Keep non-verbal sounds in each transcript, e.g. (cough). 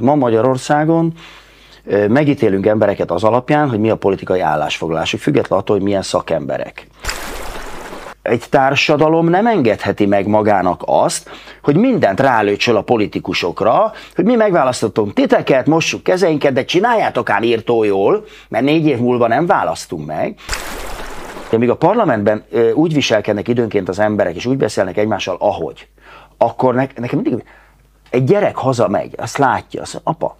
Ma Magyarországon megítélünk embereket az alapján, hogy mi a politikai állásfoglalásuk, függetlenül attól, hogy milyen szakemberek. Egy társadalom nem engedheti meg magának azt, hogy mindent rálőcsöl a politikusokra, hogy mi megválasztottunk titeket, mossuk kezeinket, de csináljátok ám írtó jól, mert négy év múlva nem választunk meg. Amíg a parlamentben úgy viselkednek időnként az emberek, és úgy beszélnek egymással, ahogy, akkor nekem mindig egy gyerek hazamegy, azt látja, azt mondja, apa,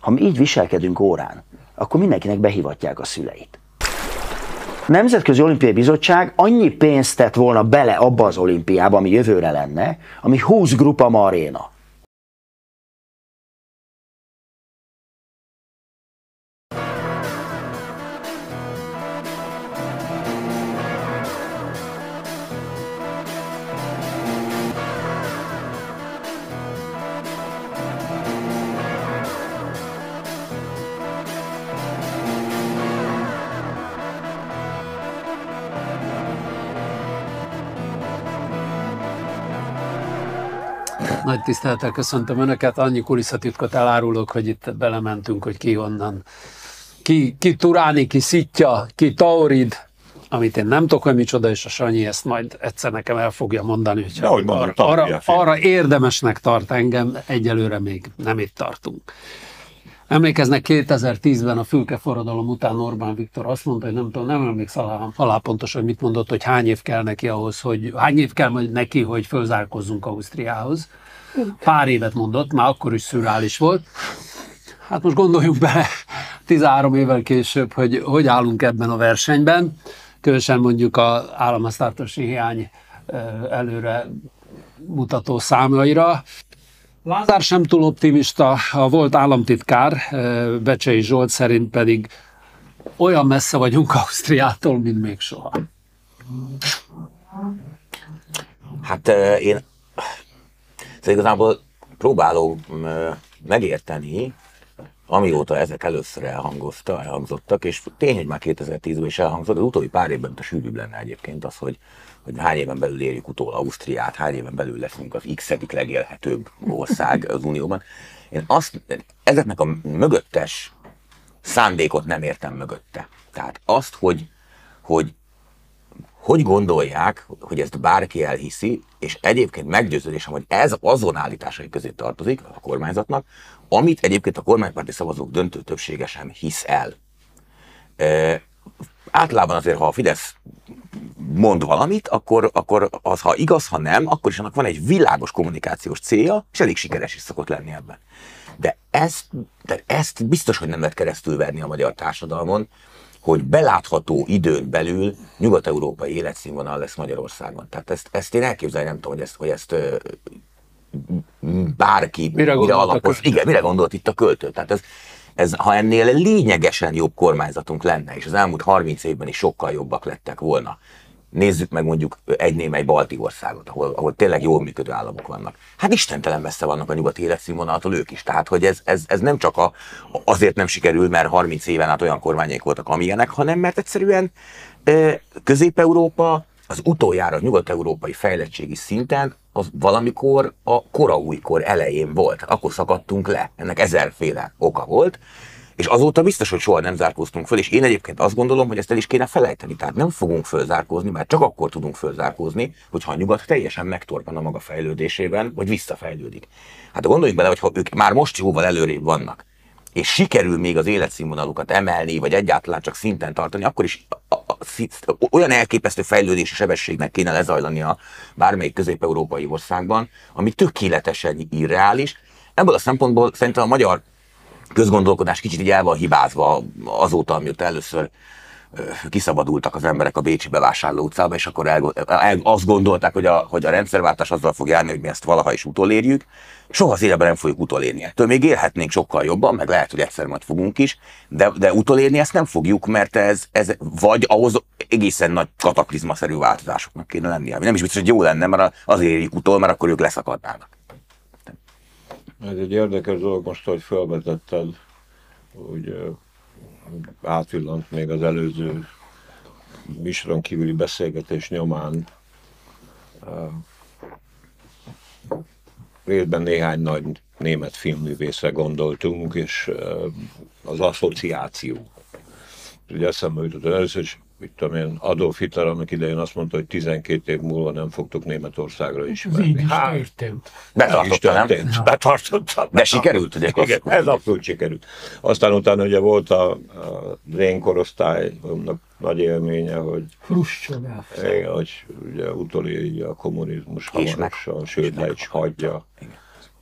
ha mi így viselkedünk órán, akkor mindenkinek behívatják a szüleit. Nemzetközi Olimpiai Bizottság annyi pénzt tett volna bele abba az olimpiába, ami jövőre lenne, ami 20 Grupa Maréna. Nagy tisztelettel köszöntöm Önöket, annyi kulisszatitkot elárulok, hogy itt belementünk, hogy ki onnan. Ki, ki Turáni, ki Szitja, ki Taurid, amit én nem tudok, hogy micsoda, és a Sanyi ezt majd egyszer nekem el fogja mondani, hogy arra, arra, arra érdemesnek tart engem, egyelőre még nem itt tartunk. Emlékeznek 2010-ben a fülke forradalom után Orbán Viktor azt mondta, hogy nem tudom, nem emlékszem alá, alá pontosan, hogy mit mondott, hogy hány év kell neki ahhoz, hogy hány év kell neki, hogy fölzárkozzunk Ausztriához. Pár évet mondott, már akkor is szürreális volt. Hát most gondoljunk bele 13 évvel később, hogy hogy állunk ebben a versenyben. Különösen mondjuk az államháztartási hiány előre mutató számlaira. Lázár sem túl optimista, a volt államtitkár, ö, Becsei Zsolt szerint pedig olyan messze vagyunk Ausztriától, mint még soha. Hát eh, én szóval igazából próbálom eh, megérteni, amióta ezek először elhangozta, elhangzottak, és tény, hogy már 2010-ben is elhangzott, az utóbbi pár évben a sűrűbb lenne egyébként az, hogy, hogy hány éven belül érjük utól Ausztriát, hány éven belül leszünk az x legélhetőbb ország az Unióban. Én azt, ezeknek a mögöttes szándékot nem értem mögötte. Tehát azt, hogy, hogy hogy gondolják, hogy ezt bárki elhiszi, és egyébként meggyőződésem, hogy ez azon állításai közé tartozik a kormányzatnak, amit egyébként a kormánypárti szavazók döntő többsége sem hisz el. Általában azért, ha a Fidesz mond valamit, akkor, akkor az, ha igaz, ha nem, akkor is annak van egy világos kommunikációs célja, és elég sikeres is szokott lenni ebben. De ezt, de ezt biztos, hogy nem lehet keresztülverni a magyar társadalmon, hogy belátható időn belül nyugat-európai életszínvonal lesz Magyarországon. Tehát ezt, ezt én elképzelni nem tudom, hogy ezt, hogy ezt bárki Mire a alapoz. Igen, mire gondolt itt a költő? Tehát ez, ez, ha ennél lényegesen jobb kormányzatunk lenne, és az elmúlt 30 évben is sokkal jobbak lettek volna, nézzük meg mondjuk egy némely balti országot, ahol, ahol tényleg jól működő államok vannak. Hát istentelen messze vannak a nyugati életszínvonaltól ők is. Tehát, hogy ez, ez, ez nem csak a, azért nem sikerül, mert 30 éven át olyan kormányék voltak, amilyenek, hanem mert egyszerűen Közép-Európa az utoljára nyugat-európai fejlettségi szinten az valamikor a kora újkor elején volt. Akkor szakadtunk le. Ennek ezerféle oka volt. És azóta biztos, hogy soha nem zárkóztunk föl, és én egyébként azt gondolom, hogy ezt el is kéne felejteni. Tehát nem fogunk fölzárkózni, mert csak akkor tudunk fölzárkózni, hogyha a nyugat teljesen megtorpan a maga fejlődésében, vagy visszafejlődik. Hát gondoljunk bele, hogy ha ők már most jóval előrébb vannak, és sikerül még az életszínvonalukat emelni, vagy egyáltalán csak szinten tartani, akkor is olyan elképesztő fejlődési sebességnek kéne lezajlania bármelyik közép-európai országban, ami tökéletesen irreális. Ebből a szempontból szerintem a magyar közgondolkodás kicsit így el van hibázva azóta, amióta először kiszabadultak az emberek a Bécsi bevásárló utcába, és akkor el, azt gondolták, hogy a, hogy a rendszerváltás azzal fog járni, hogy mi ezt valaha is utolérjük. Soha az életben nem fogjuk utolérni ettől. Még élhetnénk sokkal jobban, meg lehet, hogy egyszer majd fogunk is, de, de utolérni ezt nem fogjuk, mert ez, ez vagy ahhoz egészen nagy kataklizmaszerű változásoknak kéne lennie. Nem is biztos, hogy jó lenne, mert azért érjük utol, mert akkor ők leszakadnának. Ez egy érdekes dolog most, hogy felvetetted, hogy átvillant még az előző műsoron kívüli beszélgetés nyomán részben néhány nagy német filmművészre gondoltunk, és az asszociáció. Ugye eszembe jutott először is, mit tudom én, Adolf Hitler annak idején azt mondta, hogy 12 év múlva nem fogtok Németországra ismerni. így is Hát, történt. Betartotta, nem? történt. Betartotta. De sikerült, ugye? Igen, ez abszolút sikerült. Aztán utána ugye volt a, a az én korosztályomnak nagy élménye, hogy, igen, hogy ugye utolérja a kommunizmus hamarosan, sőt le is hagyja.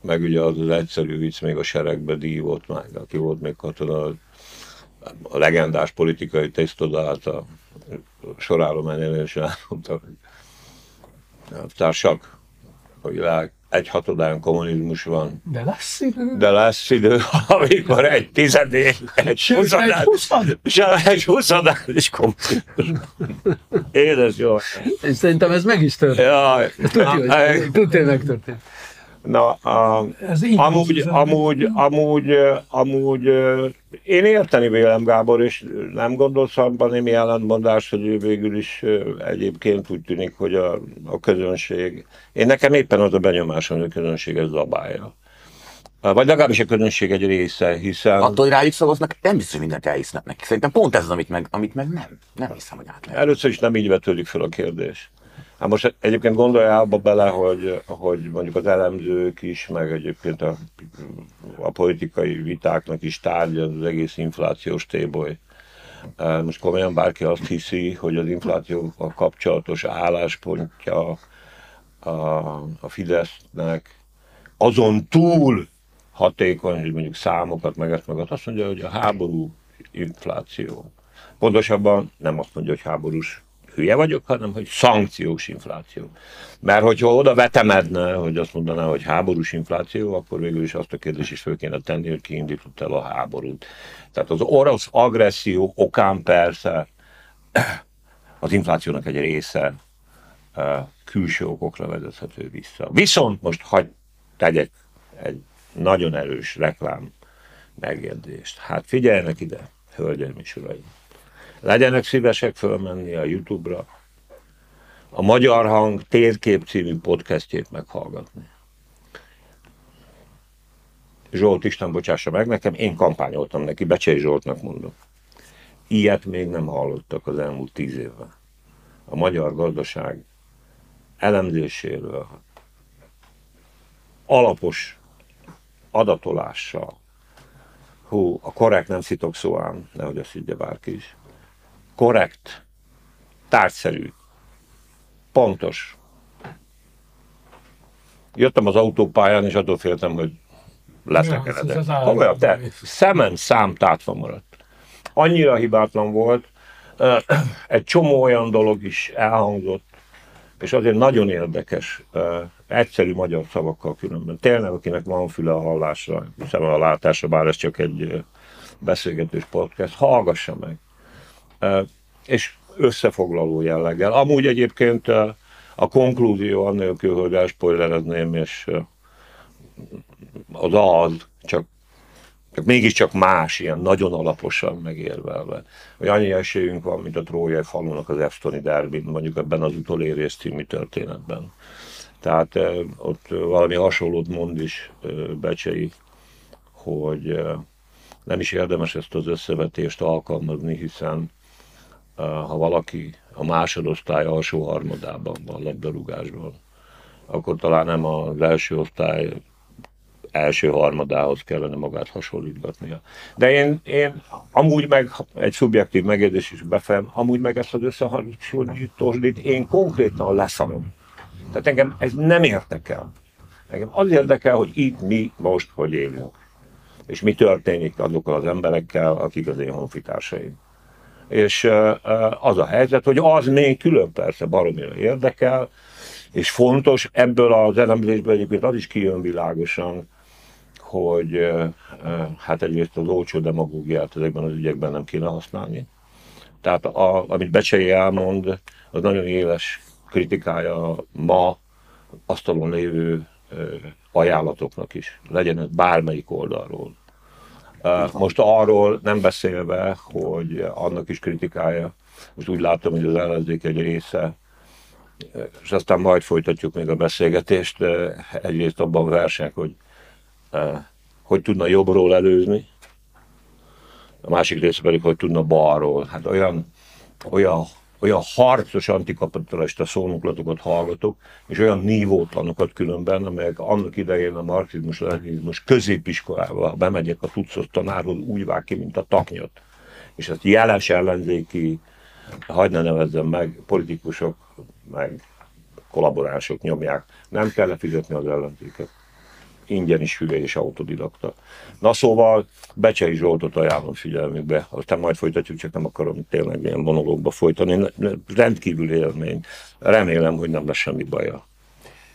Meg ugye az az egyszerű vicc még a seregbe dívott meg, aki volt még katona, a legendás politikai tesztodát a sorállományon és elmondta, hogy társak, a világ egy hatodán kommunizmus van, De lesz idő. de lesz idő, amikor egy tizedék, egy huszadán, egy huszadán is kommunizmus. Édes jó. És szerintem ez meg is történt. Jaj. Tudja, hogy tudja, megtörtént. Na, a, Ez így amúgy, amúgy, amúgy, amúgy, én érteni vélem Gábor, és nem gondolsz abban némi ellentmondás, hogy ő végül is egyébként úgy tűnik, hogy a, a közönség, én nekem éppen az a benyomásom, hogy a közönség ez zabálja. Vagy legalábbis a közönség egy része, hiszen Attól, hogy rájuk szavaznak, nem biztos, hogy mindent elhisznek neki. Szerintem pont ez az, amit meg, amit meg nem. Nem hiszem, hogy át lehet. Először is nem így vetődik fel a kérdés. Hát most egyébként gondolj abba bele, hogy, hogy mondjuk az elemzők is, meg egyébként a, a politikai vitáknak is tárgya az egész inflációs téboly. Eh, Most komolyan bárki azt hiszi, hogy az inflációval kapcsolatos álláspontja a, a Fidesznek azon túl hatékony, hogy mondjuk számokat, meg ezt, meg azt, azt mondja, hogy a háború infláció. Pontosabban nem azt mondja, hogy háborús hülye vagyok, hanem hogy szankciós infláció. Mert hogyha oda vetemedne, hogy azt mondaná, hogy háborús infláció, akkor végül is azt a kérdést is föl kéne tenni, hogy ki indított el a háborút. Tehát az orosz agresszió okán persze az inflációnak egy része külső okokra vezethető vissza. Viszont most hagy tegyek egy nagyon erős reklám megjegyzést. Hát figyeljenek ide, hölgyeim és uraim! Legyenek szívesek fölmenni a Youtube-ra, a Magyar Hang térkép című podcastjét meghallgatni. Zsolt Isten bocsássa meg nekem, én kampányoltam neki, Becsei Zsoltnak mondom. Ilyet még nem hallottak az elmúlt tíz évben. A magyar gazdaság elemzéséről, alapos adatolással, hú, a korrekt nem szitok szó ám, nehogy azt higgye bárki is. Korrekt, tárgyszerű, pontos. Jöttem az autópályán, és attól féltem, hogy az Komolyan, te állandó. szemen szám tátva maradt. Annyira hibátlan volt, egy csomó olyan dolog is elhangzott, és azért nagyon érdekes, egyszerű magyar szavakkal különben. Tényleg, akinek van füle a hallásra, szeme a látásra, bár ez csak egy beszélgetős podcast, hallgassa meg. És összefoglaló jelleggel. Amúgy egyébként a konklúzió annélkül, hogy elspoilerezném, és az az, csak, csak mégiscsak más, ilyen nagyon alaposan megérvelve. Hogy annyi esélyünk van, mint a Trójai falunak az Eftoni derbin, mondjuk ebben az utolérés című történetben. Tehát eh, ott valami hasonlót mond is Becsei, hogy nem is érdemes ezt az összevetést alkalmazni, hiszen ha valaki a másodosztály alsó harmadában van labdarúgásban, akkor talán nem az első osztály első harmadához kellene magát hasonlítgatnia. De én, én amúgy meg egy szubjektív megjegyzés is befem, amúgy meg ezt az összehasonlítósdit én konkrétan leszarom. Tehát engem ez nem érdekel. Engem az érdekel, hogy itt mi most hogy élünk. És mi történik azokkal az emberekkel, akik az én honfitársaim. És az a helyzet, hogy az még külön persze baromira érdekel, és fontos, ebből az elemzésből egyébként az is kijön világosan, hogy hát egyrészt az olcsó demagógiát ezekben az ügyekben nem kéne használni. Tehát a, amit Becsei elmond, az nagyon éles kritikája ma asztalon lévő ajánlatoknak is, legyen ez bármelyik oldalról. Most arról nem beszélve, hogy annak is kritikája, most úgy látom, hogy az ellenzék egy része és aztán majd folytatjuk még a beszélgetést. Egyrészt abban versek, hogy hogy tudna jobbról előzni, a másik része pedig, hogy tudna balról. Hát olyan, olyan, olyan harcos antikapitalista szónoklatokat hallgatok, és olyan nívótlanokat különben, amelyek annak idején a marxizmus, leninizmus középiskolába, ha bemegyek a tucos tanárhoz, úgy vág ki, mint a taknyot. És ezt jeles ellenzéki, hagyd ne nevezzem meg, politikusok, meg kollaborások nyomják. Nem kell lefizetni az ellenzéket ingyen is hülye és autodidakta. Na szóval Becsei Zsoltot ajánlom figyelmükbe, aztán majd folytatjuk, csak nem akarom tényleg ilyen monológba folytani. Rendkívül élmény. Remélem, hogy nem lesz semmi baja.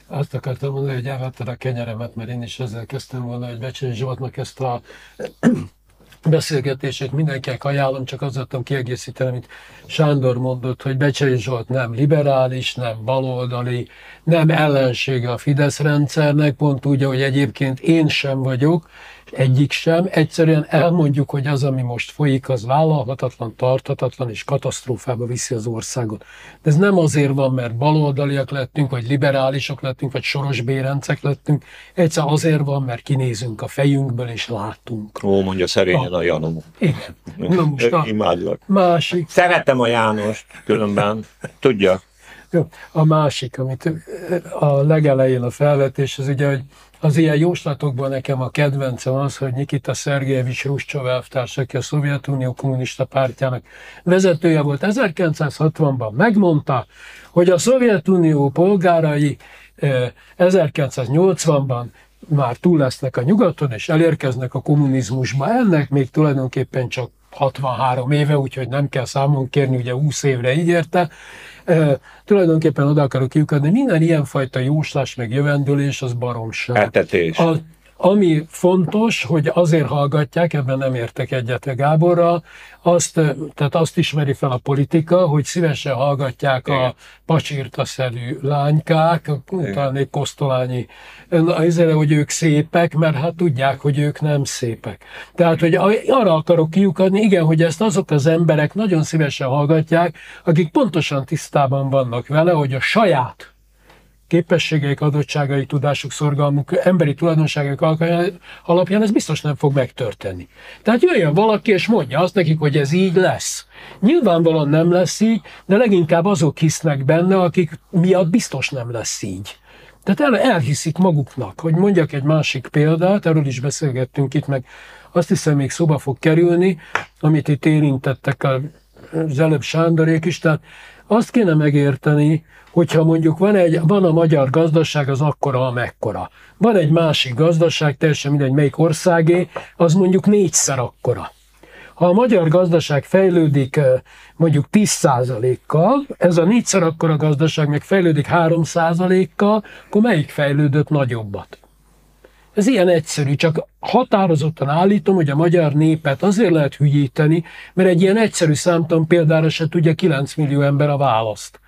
Azt akartam mondani, hogy elvetted a kenyeremet, mert én is ezzel kezdtem volna, hogy Becsei Zsoltnak ezt a beszélgetését mindenkinek ajánlom, csak azt tudom kiegészíteni, amit Sándor mondott, hogy Becsei Zsolt nem liberális, nem baloldali, nem ellensége a Fidesz rendszernek, pont úgy, hogy egyébként én sem vagyok, egyik sem. Egyszerűen elmondjuk, hogy az, ami most folyik, az vállalhatatlan, tarthatatlan és katasztrófába viszi az országot. De ez nem azért van, mert baloldaliak lettünk, vagy liberálisok lettünk, vagy soros bérencek lettünk. Egyszer azért van, mert kinézünk a fejünkből és látunk. Ó, mondja szerényen a, a Janó. Igen. Na most a Imádlak. másik. Szeretem a Jánost, különben. Tudja. A másik, amit a legelején a felvetés, az ugye, hogy az ilyen jóslatokban nekem a kedvencem az, hogy Nikita Szergejevics Ruscsov elvtárs, aki a Szovjetunió kommunista pártjának vezetője volt, 1960-ban megmondta, hogy a Szovjetunió polgárai 1980-ban már túl lesznek a nyugaton, és elérkeznek a kommunizmusba. Ennek még tulajdonképpen csak 63 éve, úgyhogy nem kell számon kérni, ugye 20 évre ígérte. E, tulajdonképpen oda akarok kiukadni, minden ilyenfajta jóslás meg jövendőlés az baromság. Etetés. A, ami fontos, hogy azért hallgatják, ebben nem értek egyet Gáborral, azt, tehát azt ismeri fel a politika, hogy szívesen hallgatják Igen. a pacsirtaszelű lánykák, talán egy kosztolányi, azért, hogy ők szépek, mert hát tudják, hogy ők nem szépek. Tehát, hogy arra akarok kiukadni, igen, hogy ezt azok az emberek nagyon szívesen hallgatják, akik pontosan tisztában vannak vele, hogy a saját képességeik, adottságai, tudásuk, szorgalmuk, emberi tulajdonságok alapján ez biztos nem fog megtörténni. Tehát jöjjön valaki és mondja azt nekik, hogy ez így lesz. Nyilvánvalóan nem lesz így, de leginkább azok hisznek benne, akik miatt biztos nem lesz így. Tehát el, elhiszik maguknak, hogy mondjak egy másik példát, erről is beszélgettünk itt, meg azt hiszem még szoba fog kerülni, amit itt érintettek az előbb Sándorék is, tehát azt kéne megérteni, hogyha mondjuk van, egy, van a magyar gazdaság, az akkora, amekkora. Van egy másik gazdaság, teljesen mindegy melyik országé, az mondjuk négyszer akkora. Ha a magyar gazdaság fejlődik mondjuk 10%-kal, ez a négyszer akkora gazdaság meg fejlődik 3%-kal, akkor melyik fejlődött nagyobbat? Ez ilyen egyszerű, csak határozottan állítom, hogy a magyar népet azért lehet hülyíteni, mert egy ilyen egyszerű számtan példára se tudja 9 millió ember a választ.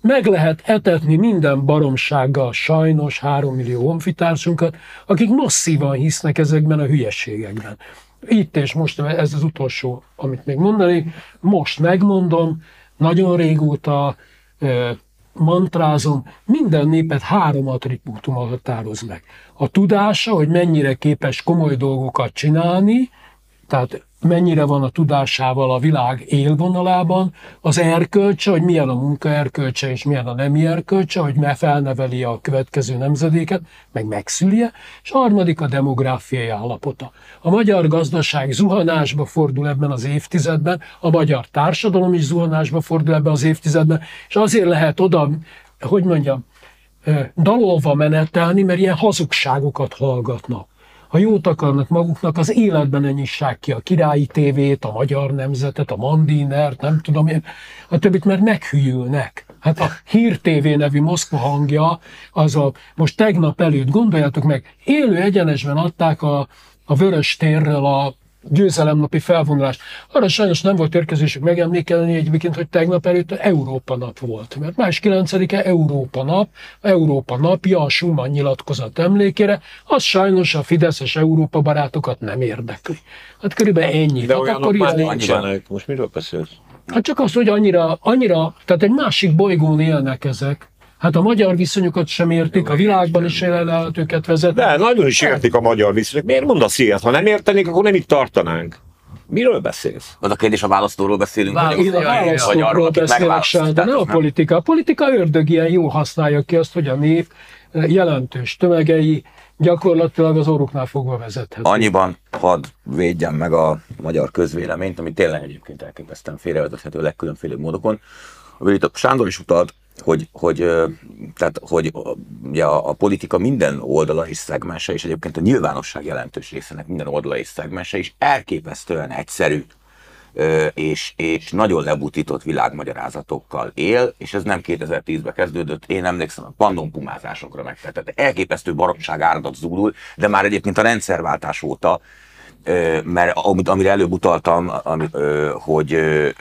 Meg lehet etetni minden baromsággal sajnos 3 millió honfitársunkat, akik masszívan hisznek ezekben a hülyeségekben. Itt és most, ez az utolsó, amit még mondani, most megmondom, nagyon régóta mantrázom, minden népet három attribútummal határoz meg. A tudása, hogy mennyire képes komoly dolgokat csinálni, tehát mennyire van a tudásával a világ élvonalában, az erkölcse, hogy milyen a munka erkölcse és milyen a nemi erkölcse, hogy me felneveli a következő nemzedéket, meg megszülje, és harmadik a demográfiai állapota. A magyar gazdaság zuhanásba fordul ebben az évtizedben, a magyar társadalom is zuhanásba fordul ebben az évtizedben, és azért lehet oda, hogy mondjam, dalolva menetelni, mert ilyen hazugságokat hallgatnak ha jót akarnak maguknak, az életben ne nyissák ki a királyi tévét, a magyar nemzetet, a Mandinert, nem tudom én, a többit, mert meghűlnek. Hát a Hír TV nevű Moszkva hangja, az a, most tegnap előtt, gondoljátok meg, élő egyenesben adták a, a Vörös térről a győzelemnapi felvonulás. Arra sajnos nem volt érkezésük megemlékelni egyébként, hogy tegnap előtt Európa nap volt. Mert más 9-e Európa nap, Európa napja a Schumann nyilatkozat emlékére, az sajnos a Fideszes Európa barátokat nem érdekli. Hát körülbelül ennyi. De hát olyanok már nincsenek. Most miről beszélsz? Hát csak az, hogy annyira, annyira, tehát egy másik bolygón élnek ezek, Hát a magyar viszonyokat sem értik, a világban is lehet őket vezetni. De nagyon is értik a magyar viszonyok. Miért mondasz ilyet? Ha nem értenék, akkor nem itt tartanánk. Miről beszélsz? Az a kérdés, a választóról beszélünk, vagy, Én a akik beszélek, megválasztották. Sándor, nem a politika. A politika ördög ilyen jól használja ki azt, hogy a nép eh, jelentős tömegei gyakorlatilag az orruknál fogva vezethető. Annyiban hadd védjem meg a magyar közvéleményt, ami tényleg egyébként elképesztően félrevezethető legkülönfélebb módokon. Amit a Sándor is utalt, hogy, hogy, tehát, hogy ugye a, politika minden oldala és szegmense, és egyébként a nyilvánosság jelentős részének minden oldala és szegmense is elképesztően egyszerű és, és nagyon lebutított világmagyarázatokkal él, és ez nem 2010-ben kezdődött, én emlékszem a pandompumázásokra meg, tehát elképesztő baromság áradat zúdul, de már egyébként a rendszerváltás óta mert amit, amire előbb utaltam, hogy,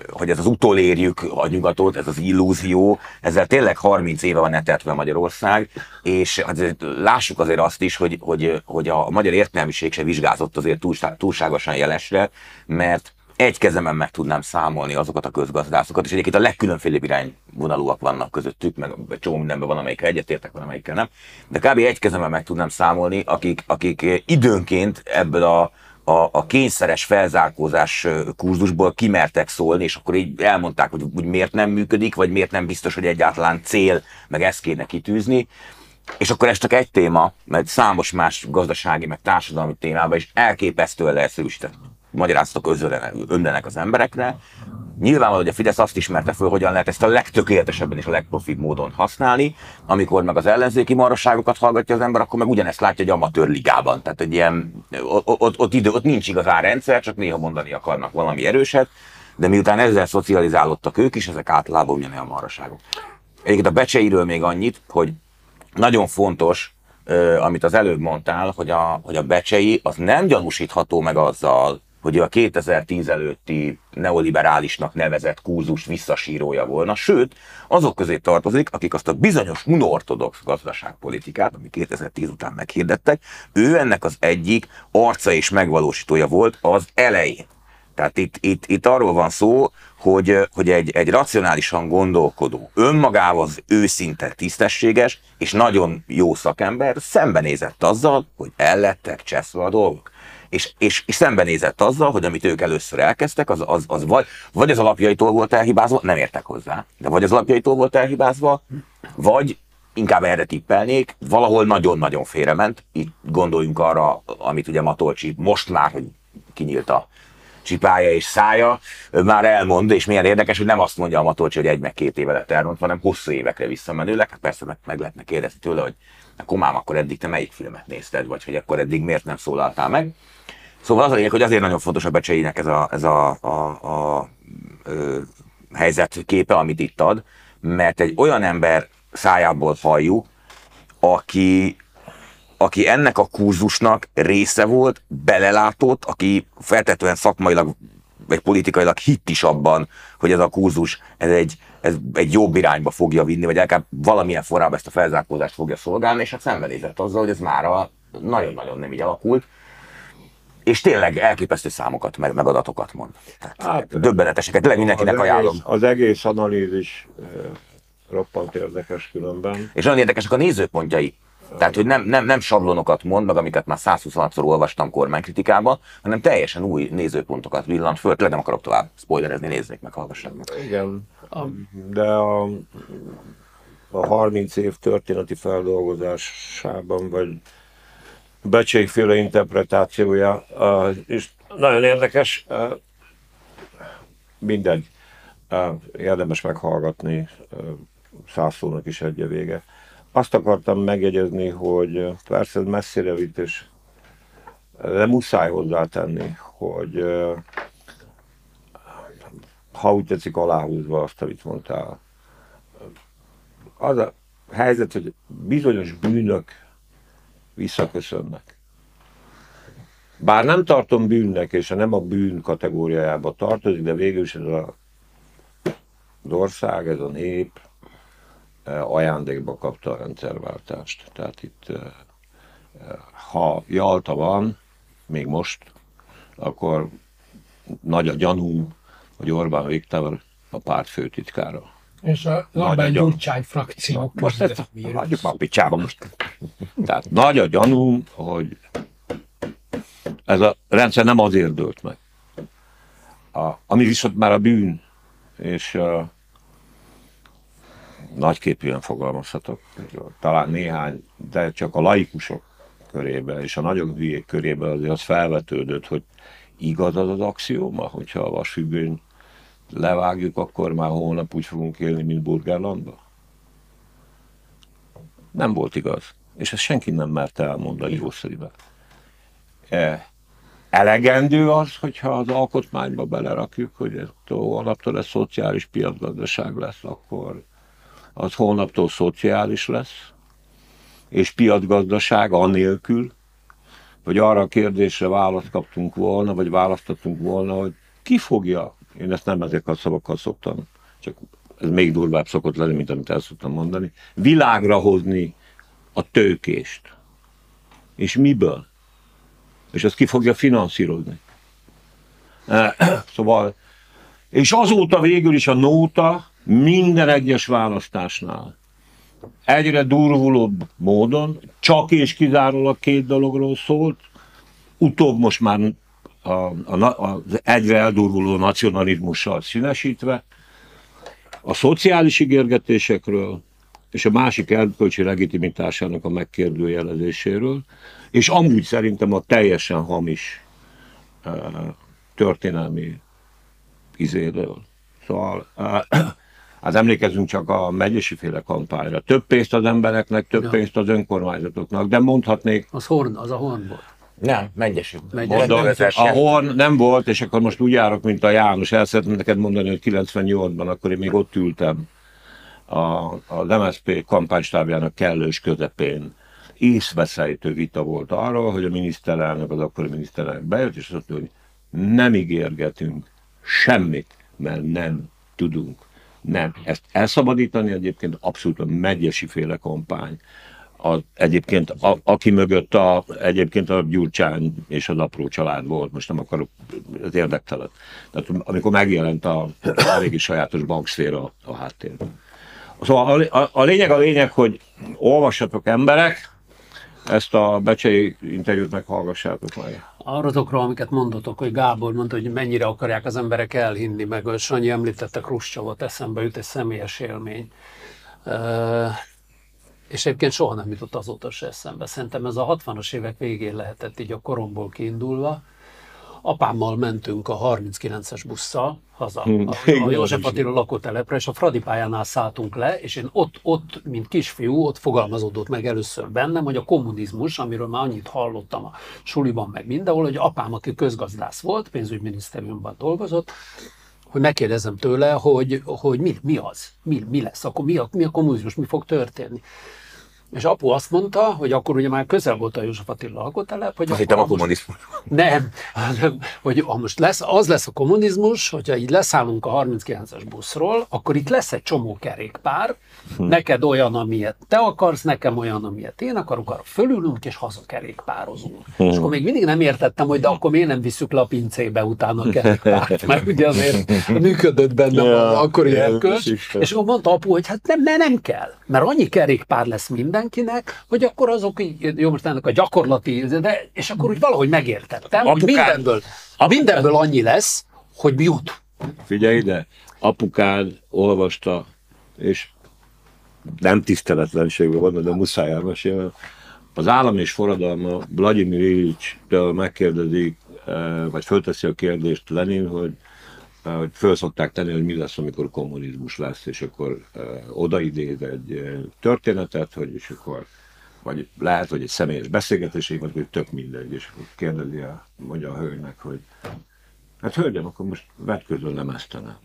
hogy ez az utolérjük a nyugatot, ez az illúzió, ezzel tényleg 30 éve van etetve Magyarország, és azért lássuk azért azt is, hogy, hogy, hogy a magyar értelmiség se vizsgázott azért túlsá- túlságosan jelesre, mert egy kezemen meg tudnám számolni azokat a közgazdászokat, és egyébként a legkülönfélébb irányvonalúak vannak közöttük, meg csomó mindenben van, amelyikkel egyetértek, van, amelyikkel nem, de kb. egy kezemen meg tudnám számolni, akik, akik időnként ebből a, a, a kényszeres felzárkózás kurzusból kimertek szólni, és akkor így elmondták, hogy, hogy miért nem működik, vagy miért nem biztos, hogy egyáltalán cél, meg ezt kéne kitűzni. És akkor ez csak egy téma, mert számos más gazdasági, meg társadalmi témában is elképesztően leegyszerűsített magyarázatok önlenek az emberekre. Nyilvánvaló, hogy a Fidesz azt ismerte föl, hogyan lehet ezt a legtökéletesebben és a legprofibb módon használni, amikor meg az ellenzéki marosságokat hallgatja az ember, akkor meg ugyanezt látja egy amatőr ligában. Tehát egy ilyen, ott, ott, idő, ott nincs igazán rendszer, csak néha mondani akarnak valami erőset, de miután ezzel szocializálódtak ők is, ezek általában ugyanolyan marosságok. Egyébként a becseiről még annyit, hogy nagyon fontos, amit az előbb mondtál, hogy a, hogy a becsei az nem gyanúsítható meg azzal, hogy a 2010 előtti neoliberálisnak nevezett kurzus visszasírója volna, sőt, azok közé tartozik, akik azt a bizonyos unortodox gazdaságpolitikát, ami 2010 után meghirdettek, ő ennek az egyik arca és megvalósítója volt az elején. Tehát itt, itt, itt arról van szó, hogy, hogy egy, egy racionálisan gondolkodó, önmagával az őszinte, tisztességes és nagyon jó szakember szembenézett azzal, hogy ellettek cseszve a dolgok. És, és, és szembenézett azzal, hogy amit ők először elkezdtek, az, az, az vagy, vagy az alapjaitól volt elhibázva, nem értek hozzá, de vagy az alapjaitól volt elhibázva, vagy inkább erre tippelnék, valahol nagyon-nagyon félrement. Itt gondoljunk arra, amit ugye Matolcsi most már, hogy kinyílt a csipája és szája, már elmond, és milyen érdekes, hogy nem azt mondja a Matolcsi, hogy egy meg két éve lett elrontva, hanem hosszú évekre visszamenőleg. Hát persze meg, meg lehetne kérdezni tőle, hogy komám, akkor eddig te melyik filmet nézted, vagy hogy akkor eddig miért nem szólaltál meg. Szóval az a lényeg, hogy azért nagyon fontos a becseinek ez a, ez a, a, a ö, helyzetképe, amit itt ad, mert egy olyan ember szájából halljuk, aki, aki ennek a kurzusnak része volt, belelátott, aki feltetően szakmailag vagy politikailag hitt is abban, hogy ez a kurzus ez egy, ez egy jobb irányba fogja vinni, vagy legalább valamilyen formában ezt a felzárkózást fogja szolgálni, és hát szembenézett azzal, hogy ez már nagyon-nagyon nem így alakult. És tényleg elképesztő számokat, meg, meg adatokat mond. Tehát Hát, döbbeneteseket, tényleg mindenkinek az ajánlom. Egész, az egész analízis roppant érdekes különben. És nagyon érdekesek a nézőpontjai. Tehát, hogy nem, nem, nem sablonokat mond, meg amiket már 126-szor olvastam kormánykritikában, hanem teljesen új nézőpontokat villant föl. Tényleg nem akarok tovább spoilerezni, nézzék meg, hallgassák meg. Igen, de a, a 30 év történeti feldolgozásában, vagy becsékféle interpretációja, a- és nagyon érdekes, a, mindegy, a, érdemes meghallgatni, száz szónak is egy vége. Azt akartam megjegyezni, hogy persze ez messzire vitt, és de muszáj hozzátenni, hogy ha úgy tetszik, aláhúzva azt, amit mondtál. Az a helyzet, hogy bizonyos bűnök visszaköszönnek. Bár nem tartom bűnnek, és nem a bűn kategóriájába tartozik, de végül is ez a, az ország, ez a nép ajándékba kapta a rendszerváltást. Tehát itt, eh, eh, ha Jalta van, még most, akkor nagy a gyanú, hogy Orbán Viktor a párt főtitkára. És a Lambert a Gyurcsány frakció Most ezt hagyjuk már a picsába most. Tehát nagy a gyanúm, hogy ez a rendszer nem azért dőlt meg. A, ami viszont már a bűn, és uh, nagyképűen fogalmazhatok, talán néhány, de csak a laikusok körében és a nagyon hülyék körében azért az felvetődött, hogy igaz az az axióma, hogyha a vasfüggöny levágjuk, akkor már holnap úgy fogunk élni, mint Burgerlandban? Nem volt igaz. És ezt senki nem merte elmondani jószeriben. E, elegendő az, hogyha az alkotmányba belerakjuk, hogy ez holnaptól ez szociális piacgazdaság lesz, akkor az holnaptól szociális lesz, és piacgazdaság anélkül, hogy arra a kérdésre választ kaptunk volna, vagy választottunk volna, hogy ki fogja, én ezt nem ezek a szavakkal szoktam, csak ez még durvább szokott lenni, mint amit el szoktam mondani, világra hozni a tőkést. És miből? És ezt ki fogja finanszírozni. (clears throat) Szóval, és azóta végül is a nóta minden egyes választásnál. Egyre durvulóbb módon, csak és kizárólag két dologról szólt, utóbb most már a, a, az egyre eldurvuló nacionalizmussal színesítve, a szociális ígérgetésekről, és a másik erkölcsi legitimitásának a megkérdőjelezéséről, és amúgy szerintem a teljesen hamis történelmi izéről. Szóval Hát emlékezünk csak a megyesi féle kampányra. Több pénzt az embereknek, több Ja. pénzt az önkormányzatoknak, de mondhatnék, Az Horn, az a Horn volt. Nem, megyesi. Megyesi. Mondom, a Horn nem volt, és akkor most úgy járok, mint a János. El szeretném neked mondani, hogy 98-ban, akkor én még ott ültem a, az MSZP kampánystábjának kellős közepén. Észveszejtő vita volt arról, hogy a miniszterelnök, az akkori miniszterelnök bejött, és azt mondta, hogy nem ígérgetünk semmit, mert nem tudunk. Nem. Ezt elszabadítani egyébként abszolút a megyesi féle kampány. A, egyébként, a, aki mögött a, egyébként a Gyurcsány és az apró család volt, most nem akarok, ez érdektelen. Tehát amikor megjelent a, a régi sajátos bankszféra a háttérben. Szóval a, a, a lényeg a lényeg, hogy olvassatok emberek, ezt a Becsei interjút meghallgassátok meg. Arratokról, amiket mondotok, hogy Gábor mondta, hogy mennyire akarják az emberek elhinni, meg hogy Sanyi említette Kruscsovot, eszembe jut egy személyes élmény. És egyébként soha nem jutott azóta se eszembe. Szerintem ez a 60-as évek végén lehetett így a koromból kiindulva. Apámmal mentünk a 39-es busszal haza, Hmm. a, a József. Attila lakótelepre, és a Fradi pályánál szálltunk le, és én ott, ott, mint kisfiú, ott fogalmazódott meg először bennem, hogy a kommunizmus, amiről már annyit hallottam a suliban, meg mindenhol, hogy apám, aki közgazdász volt, pénzügyminisztériumban dolgozott, hogy megkérdezem tőle, hogy, hogy mi, mi az, mi, mi lesz, akkor mi a, mi a kommunizmus, mi fog történni. És apu azt mondta, hogy akkor ugye már közel volt a József Attila lakótelep, hogy Azt hittem a most- kommunizmus. nem, hanem, hogy ha most lesz, az lesz a kommunizmus, hogyha így leszállunk a 39-es buszról, akkor itt lesz egy csomó kerékpár, neked olyan, amilyet te akarsz, nekem olyan, amilyet én akarok, arra fölülünk és hazakerékpározunk. És akkor még mindig nem értettem, hogy de akkor miért nem visszük le a pincébe utána a kerékpárt, mert ugye azért működött benne Ja, akkori ja, erkölcs, ez is. és akkor mondta apu, hogy hát nem, nem, nem kell, mert annyi kerékpár lesz mindenkinek, hogy akkor azok így, jó most ennek a gyakorlati, de, és akkor úgy valahogy megértettem, Apukám- mindenből, mindenből annyi lesz, hogy jut. Figyelj ide, apukád olvasta, és nem tiszteletlenségben van, de muszáj elmesélni. Az állam és forradalma Vladimir Ilyics-től megkérdezik, eh, vagy fölteszi a kérdést Lenin, hogy hogy föl szokták tenni, hogy mi lesz, amikor kommunizmus lesz, és akkor odaidéz egy történetet, hogy és akkor vagy lehet, hogy egy személyes beszélgetésig, vagy hogy tök mindegy, és akkor kérdezi a, mondja hölgynek, hogy hát hölgyem, akkor most vetközön lemeztelen.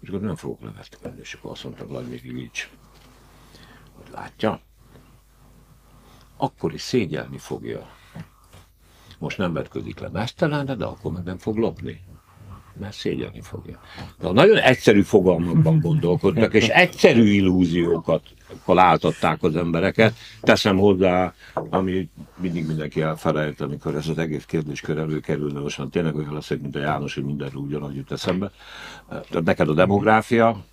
És akkor nem fogok levetkezni, és akkor azt mondta Vladimir Ilics, hogy látja, akkor is szégyelni fogja. Most nem vetközik le mesztelenre, de akkor meg nem fog lopni. Mert szégyelni fogja. De nagyon egyszerű fogalmakban gondolkodtak, és egyszerű illúziókat láttatták az embereket. Teszem hozzá, ami mindig mindenki elfelejt, amikor ez az egész kérdéskör előkerülne, most tényleg olyan lesz, mint a János, hogy mindenről ugyanaz jut eszembe. Tehát neked a demográfia,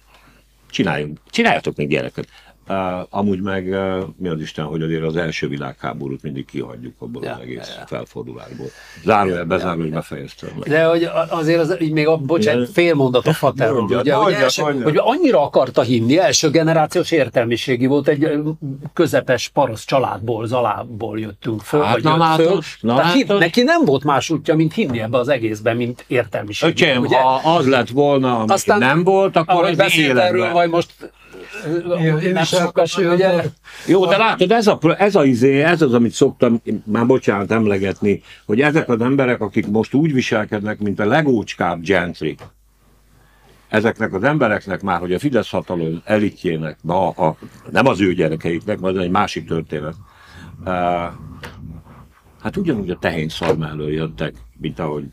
csináljunk, csináljatok még gyereket. Uh, amúgy meg uh, mi az Isten, hogy azért az első világháborút mindig kihagyjuk abból ja, az egész ja, felfordulásból. Zárójel, bezárul, hogy befejeztem. De hogy azért az, így még a, bocsánat, fél mondat a Faterról, ugye, mondja, hogy, első, hogy annyira akarta hinni, első generációs értelmiségi volt, egy közepes parasz családból, Zalából jöttünk föl, hát, vagy na, jött föl. Na, Tehát hit, neki nem volt más útja, mint hinni ebbe az egészben, mint értelmiség. Öcsém, ha az lett volna, ami Aztán, nem volt, akkor az életben. Erről, vagy most én, én is ugye? Jó, de látod, ez, a, ez, a izé, ez az, amit szoktam már bocsánat emlegetni, hogy ezek az emberek, akik most úgy viselkednek, mint a legócskább gentry, ezeknek az embereknek már, hogy a Fidesz hatalom elitjének, na, a, nem az ő gyerekeiknek, majd egy másik történet, uh, hát ugyanúgy a tehén szarmáról jöttek, mint ahogy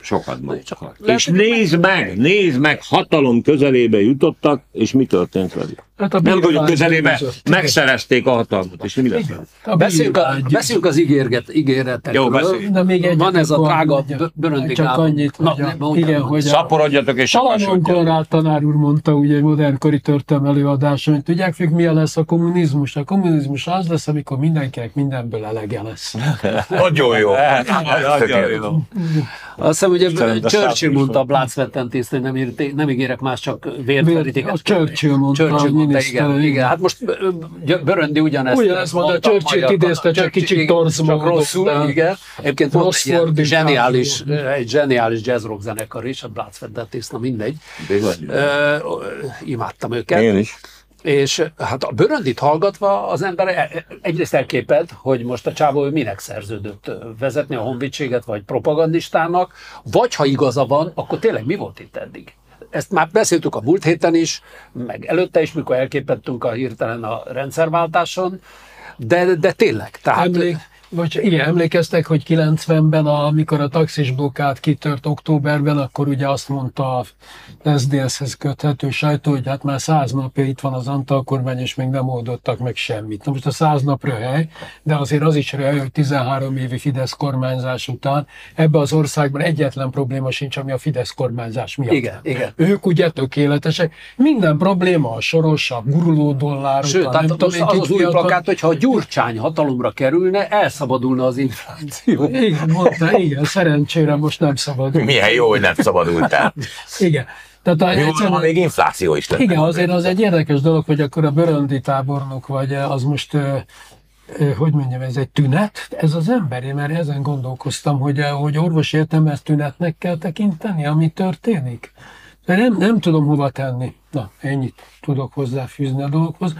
sokat magukat. És nézd meg, nézd meg, hatalom közelébe jutottak, és mi történt velük. Hát a vagyunk közelébe, megszerezték a hatalmat, és mi lesz? Beszéljünk, a, beszéljünk az ígérget, ígéretekről. Jó, beszéljünk. De még egy Van ez a drága bőröndi Csak annyit, Na, hogy, igen, hogy Szaporodjatok és Salanon Konrád tanár úr mondta ugye egy modernkori történelmi előadáson, hogy tudják, hogy milyen lesz a kommunizmus. A kommunizmus az lesz, amikor mindenkinek mindenből elege lesz. (laughs) Nagyon jó. Nagyon jó. Azt hiszem, ugye Churchill mondta a Blácvetten hogy nem, ígérek más, csak vérterítéket. Churchill mondta, mondta igen, igen, hát most Böröndi ugyanezt Ugyanezt mondta, Churchill idézte, csak kicsit torz Csak rosszul, igen. Egyébként volt egy zseniális, egy zseniális jazz rock zenekar is, a Blácvetten na mindegy. Imádtam őket. Én is. És hát a Böröndit hallgatva az ember e- e- egyrészt elképed, hogy most a csávó minek szerződött vezetni a honvédséget, vagy propagandistának, vagy ha igaza van, akkor tényleg mi volt itt eddig? Ezt már beszéltük a múlt héten is, meg előtte is, mikor elképettünk a hirtelen a rendszerváltáson, de, de tényleg. Tehát, Emlék, vagy igen, emlékeztek, hogy 90-ben, amikor a taxis blokkát kitört októberben, akkor ugye azt mondta a SZDSZ-hez köthető sajtó, hogy hát már száz napja itt van az Antal kormány, és még nem oldottak meg semmit. Na most a száz nap röhely, de azért az is röhely, hogy 13 évi Fidesz kormányzás után ebbe az országban egyetlen probléma sincs, ami a Fidesz kormányzás miatt. Igen, igen. Ők ugye tökéletesek. Minden probléma a soros, a guruló dollár. Sőt, után, tehát nem az, tudom, az, az új plakát, hogyha a Gyurcsány hatalomra kerülne, elsz szabadulna az infláció. Igen, mondta, igen, szerencsére most nem szabadul. Milyen jó, hogy nem szabadultál. igen. Tehát a, Jó, egyszerűen, még infláció is lenne. Igen, azért az egy érdekes dolog, hogy akkor a bőröndi tábornok vagy az most hogy mondjam, ez egy tünet, ez az emberi, mert ezen gondolkoztam, hogy, hogy orvos értem, ezt tünetnek kell tekinteni, ami történik. De nem, nem tudom hova tenni. Na, ennyit tudok hozzáfűzni a dologhoz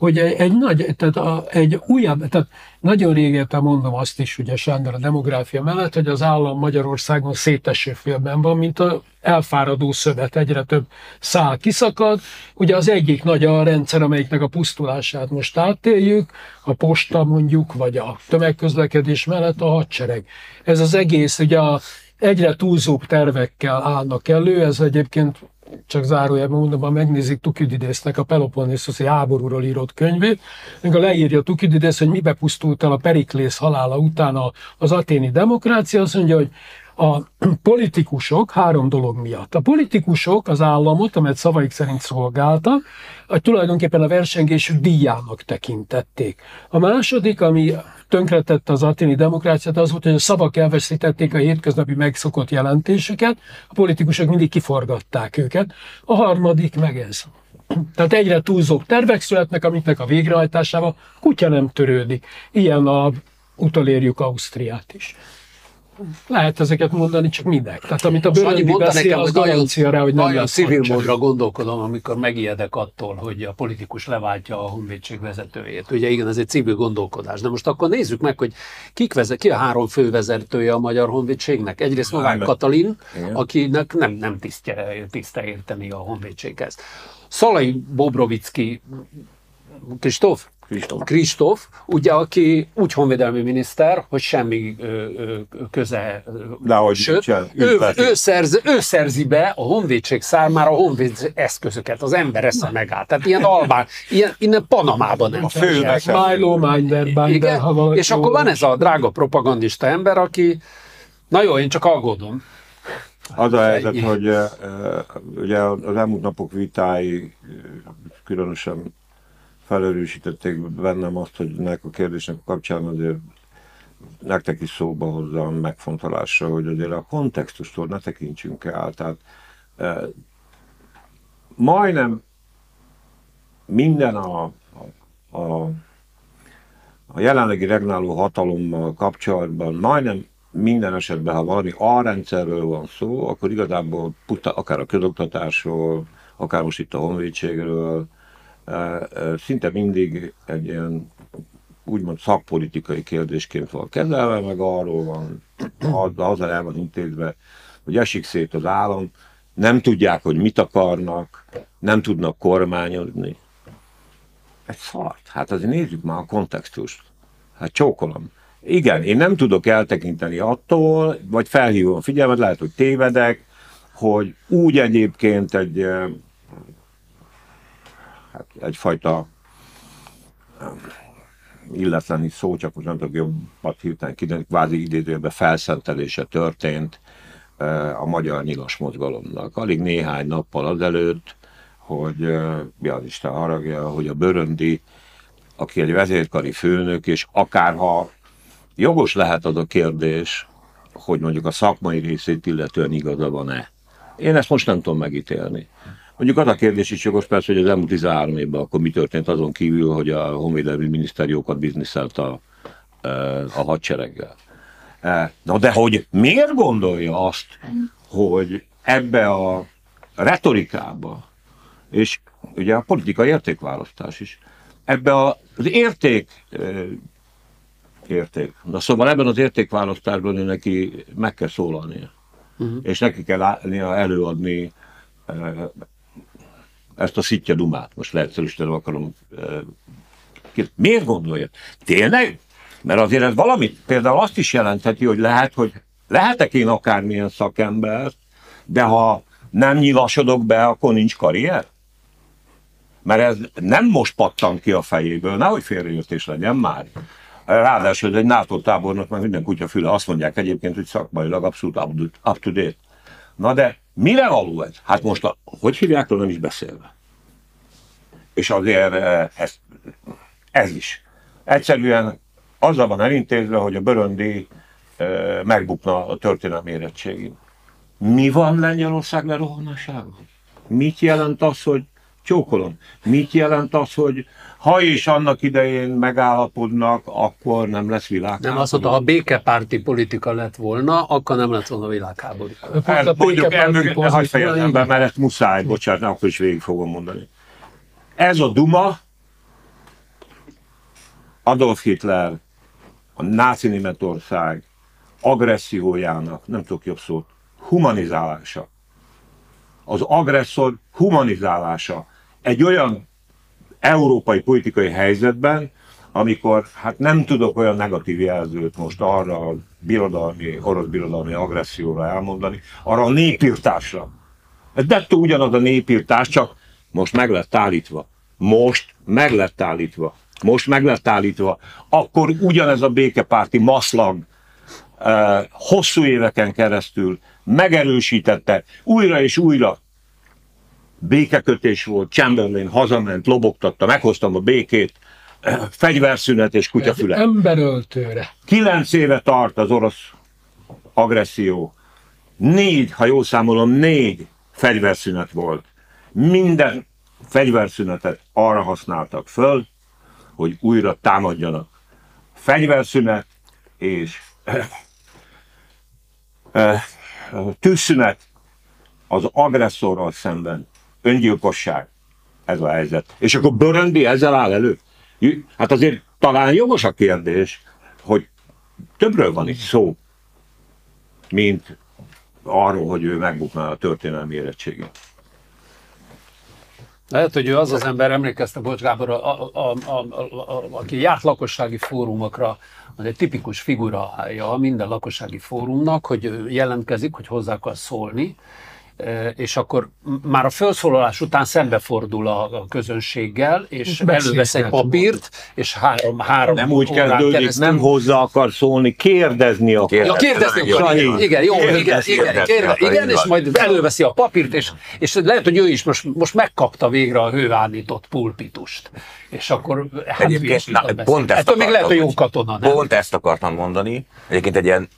hogy egy, egy nagy, tehát a, egy újabb, tehát nagyon régéta mondom azt is, ugye Sándor a demográfia mellett, hogy az állam Magyarországon széteső félben van, mint a elfáradó szövet, egyre több szál kiszakad. Ugye az egyik nagy a rendszer, amelyiknek a pusztulását most átéljük, a posta mondjuk, vagy a tömegközlekedés mellett a hadsereg. Ez az egész, ugye a egyre túlzóbb tervekkel állnak elő, ez egyébként csak zárójelben mondom, ha megnézik Tukididésznek a Peloponnészoszi háborúról írott könyvét, amikor leírja Tukididész, hogy mibe pusztult el a Periklész halála után az aténi demokrácia, azt mondja, hogy a politikusok három dolog miatt. A politikusok az államot, amelyet szavaik szerint szolgáltak, tulajdonképpen a versengésük díjának tekintették. A második, ami tönkretette az aténi demokráciát, az volt, hogy a szavak elveszítették a hétköznapi megszokott jelentésüket, a politikusok mindig kiforgatták őket. A harmadik meg ez. Tehát egyre túlzóbb tervek születnek, amiknek a végrehajtásával kutya nem törődik. Ilyen a utolérjük Ausztriát is lehet ezeket mondani, csak minek. Tehát amit a Böröndi beszél, nekem, az garancia rá, hogy nem lesz civil módra gondolkodom, amikor megijedek attól, hogy a politikus leváltja a honvédség vezetőjét. Ugye igen, ez egy civil gondolkodás. De most akkor nézzük meg, hogy kik vezet, ki a három fővezetője a magyar honvédségnek. Egyrészt Novák Katalin, igen. akinek nem, nem tisztje, tiszte érteni a honvédséghez. Szalai Bobrovicki, Kristóf, Kristóf. Kristóf, ugye, aki úgy honvédelmi miniszter, hogy semmi ö, ö, köze. Dehogy Sőt, nincsen, ő, ő, szerzi, ő szerzi be a honvédség számára a honvéd eszközöket, az ember esze megállt. Tehát ilyen albán, ilyen, innen Panamában nem A fő tudják. beszerző. Milo Minder, Binder, Igen, ha valaki és akkor van ez a drága propagandista ember, aki, na jó, én csak aggódom. Az a helyzet, hogy ugye az elmúlt napok vitái különösen felerősítették bennem azt, hogy ennek a kérdésnek a kapcsán azért nektek is szóba hozzam megfontolásra, hogy azért a kontextustól ne tekintsünk el. Tehát eh, majdnem minden a, a, a, a jelenlegi regnáló hatalommal kapcsolatban, majdnem minden esetben, ha valami alrendszerről van szó, akkor igazából puta, akár a közoktatásról, akár most itt a honvédségről, szinte mindig egy ilyen úgymond szakpolitikai kérdésként van kezelve, meg arról van, (clears throat) az- azzal el van intézve, hogy esik szét az állam, nem tudják, hogy mit akarnak, nem tudnak kormányozni. Egy szart. Hát azért nézzük már a kontextust. Hát csókolom. Igen, én nem tudok eltekinteni attól, vagy felhívom a figyelmet, lehet, hogy tévedek, hogy úgy egyébként egy, hát egyfajta eh, illetlen is szó, csak most nem tudok jobbat hirtelen kiderni, kvázi idézőjelben felszentelése történt eh, a magyar nyilas mozgalomnak. Alig néhány nappal azelőtt, hogy mi az Isten haragja, hogy a Böröndi, aki egy vezérkari főnök, és akárha jogos lehet az a kérdés, hogy mondjuk a szakmai részét illetően igaza van-e. Én ezt most nem tudom megítélni. Mondjuk az a kérdés is jogos persze, hogy az elmúlt 13 évben akkor mi történt azon kívül, hogy a honvédelmi miniszter jókat bizniszelt a, eh, a hadsereggel. Eh, Na de hogy miért gondolja azt, hogy ebbe a retorikába, és ugye a politikai értékválasztás is, ebbe az érték eh, érték. Na szóval ebben az értékválasztásban ő neki meg kell szólalnia. Uh-huh. És neki kell állnia előadni ezt a szitja dumát. Most leegyszerűsíteni akarom. Miért gondolja? Tényleg? Mert azért ez valamit, például azt is jelentheti, hogy lehet, hogy lehetek én akármilyen szakember, de ha nem nyilasodok be, akkor nincs karrier? Mert ez nem most pattan ki a fejéből, nehogy félreértés legyen már. Ráadásul egy NATO tábornok, meg minden kutya füle, azt mondják egyébként, hogy szakmailag abszolút up to date. Na de mire való ez? Hát most, a, hogy hívják, nem is beszélve. És azért eh, ez, ez is. Egyszerűen azzal van elintézve, hogy a Böröndi eh, megbukna a történelmi érettségén. Mi van Lengyelország lerohanásával? Mit jelent az, hogy csókolom? Mit jelent az, hogy ha és annak idején megállapodnak, akkor nem lesz világháború? Nem azt mondta, ha békepárti politika lett volna, akkor nem lett volna világháború. Hát, a mondjuk elmögött, hagyj fejezem be, mert ezt muszáj, bocsánat, akkor is végig fogom mondani. Ez a Duma, Adolf Hitler, a náci Németország agressziójának, nem tudok jobb szót, humanizálása. Az agresszor humanizálása. Egy olyan európai politikai helyzetben, amikor hát nem tudok olyan negatív jelzőt most arra a birodalmi, orosz birodalmi agresszióra elmondani, arra a népírtásra. Ez ugyanaz a népírtás, csak most meg lett állítva. Most meg lett állítva. Most meg lett állítva. Akkor ugyanez a békepárti maszlag eh, hosszú éveken keresztül megerősítette újra és újra békekötés volt, Chamberlain hazament, lobogtatta, meghoztam a békét, eh, fegyverszünet és Egy kutyafület. emberöltőre. Kilenc éve tart az orosz agresszió. Négy, ha jól számolom, négy fegyverszünet volt. Minden fegyverszünetet arra használtak föl, hogy újra támadjanak. Fegyverszünet és eh, eh, tűzszünet az agresszorral szemben. Öngyilkosság. Ez a helyzet. És akkor Böröndi ezzel áll elő. Hát azért talán jogos a kérdés, hogy többről van itt szó, mint arról, hogy ő megbukná a történelmi érettségét. Lehet, hogy ő az az ember, emlékezte Bocs Gábor, a, a, a, a, a, aki járt lakossági fórumokra, az egy tipikus figurája minden lakossági fórumnak, hogy jelentkezik, hogy hozzá akar szólni, és akkor már a felszólalás után szembefordul a, a közönséggel, és elővesz egy papírt, és három, három Nem úgy kezdődik, nem hozzá akar szólni, kérdezni akar. Ja, kérdezni akar, igen, igen, jó, igen, igen, igen, igen, igen, és majd előveszi a papírt, és, és lehet, hogy ő is most, most megkapta végre a hőállított pulpitust. És akkor hát Egyébként, na, pont ezt Ettől még lehet, hogy jó akartam katona, nem? Pont ezt akartam mondani. Egyébként egy ilyen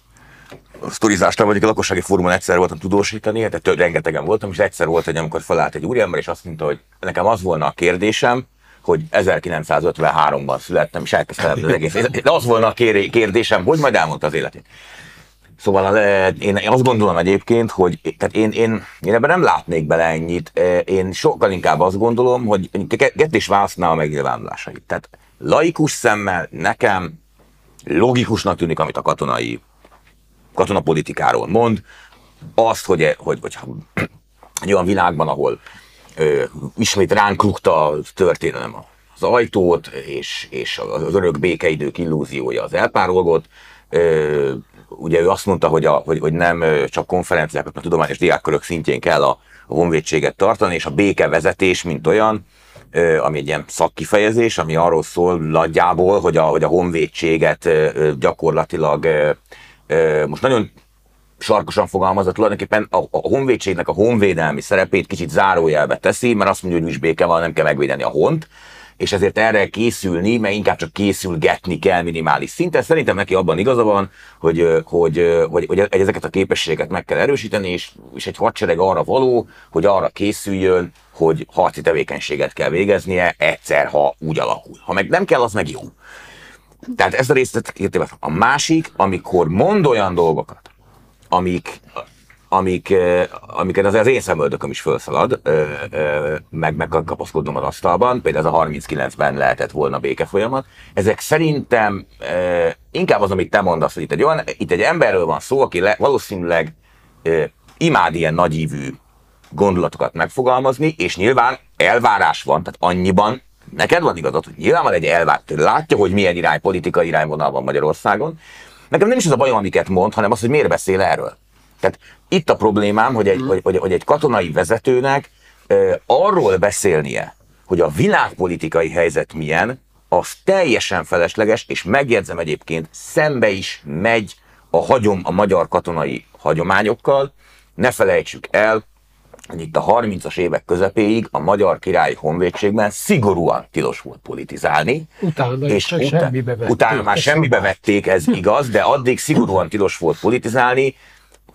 sztorizástam, vagy a lakossági fórumon egyszer voltam tudósítani, tehát több rengetegen voltam, és egyszer volt egy, amikor felállt egy úriember, és azt mondta, hogy nekem az volna a kérdésem, hogy 1953-ban születtem, és elkezdtem (laughs) az egész. De az volna a kér- kérdésem, hogy majd elmondta az életét. Szóval eh, én azt gondolom egyébként, hogy tehát én, én, én ebben nem látnék bele ennyit. Eh, Én sokkal inkább azt gondolom, hogy kettés választná a megnyilvánulásait. Tehát laikus szemmel nekem logikusnak tűnik, amit a katonai katonapolitikáról mond, azt, hogy, hogy, hogy egy olyan világban, ahol ö, ismét ránk rúgta a történelem az ajtót, és, és az örök békeidők illúziója az elpárolgott. Ö, ugye ő azt mondta, hogy, a, hogy, hogy nem csak konferenciákat, mert tudományos diákkörök szintjén kell a, a honvédséget tartani, és a békevezetés, mint olyan, ami egy ilyen szakkifejezés, ami arról szól nagyjából, hogy a, hogy a honvédséget gyakorlatilag most nagyon sarkosan fogalmazott, tulajdonképpen a, a honvédségnek a honvédelmi szerepét kicsit zárójelbe teszi, mert azt mondja, hogy nincs béke van, nem kell megvédeni a hont, és ezért erre készülni, mert inkább csak készülgetni kell minimális szinten. Szerintem neki abban igaza van, hogy, hogy, hogy, hogy ezeket a képességeket meg kell erősíteni, és, és egy hadsereg arra való, hogy arra készüljön, hogy harci tevékenységet kell végeznie egyszer, ha úgy alakul. Ha meg nem kell, az meg jó. Tehát ezt a részt értem. A másik, amikor mond olyan dolgokat, amik, amik, amiket az, az én szemöldököm is felszalad, meg meg az asztalban, például ez a 39-ben lehetett volna béke folyamat. Ezek szerintem inkább az, amit te mondasz, hogy itt egy, olyan, itt egy emberről van szó, aki le, valószínűleg imád ilyen nagyívű gondolatokat megfogalmazni, és nyilván elvárás van, tehát annyiban neked van igazad, hogy nyilván van egy elvárás, látja, hogy milyen irány, politikai irányvonal van Magyarországon. Nekem nem is az a bajom, amiket mond, hanem az, hogy miért beszél erről. Tehát itt a problémám, hogy egy, hogy, hogy, hogy egy katonai vezetőnek ö, arról beszélnie, hogy a világpolitikai helyzet milyen, az teljesen felesleges, és megjegyzem egyébként, szembe is megy a hagyom a magyar katonai hagyományokkal. Ne felejtsük el, hogy itt a 30-as évek közepéig a Magyar Királyi Honvédségben szigorúan tilos volt politizálni. Utána és csak utá- semmibe vették. utána már semmibe vették, ez igaz, de addig szigorúan tilos volt politizálni.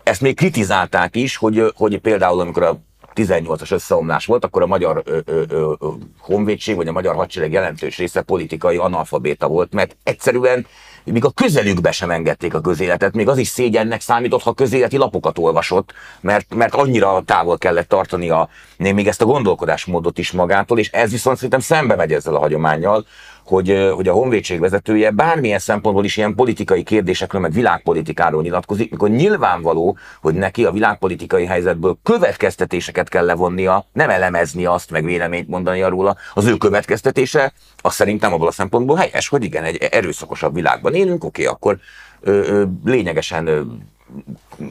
Ezt még kritizálták is, hogy, hogy például amikor a 18-as összeomlás volt, akkor a magyar ö, ö, ö, honvédség vagy a magyar hadsereg jelentős része politikai analfabéta volt, mert egyszerűen még a közelükbe sem engedték a közéletet, még az is szégyennek számított, ha közéleti lapokat olvasott, mert, mert annyira távol kellett tartani a, még ezt a gondolkodásmódot is magától, és ez viszont szerintem szembe megy ezzel a hagyományjal, hogy, hogy a honvédség vezetője bármilyen szempontból is ilyen politikai kérdésekről, meg világpolitikáról nyilatkozik, mikor nyilvánvaló, hogy neki a világpolitikai helyzetből következtetéseket kell levonnia, nem elemezni azt, meg véleményt mondani róla. Az ő következtetése, az szerintem abból a szempontból helyes, hogy igen, egy erőszakosabb világban élünk, oké, akkor ö, ö, lényegesen ö,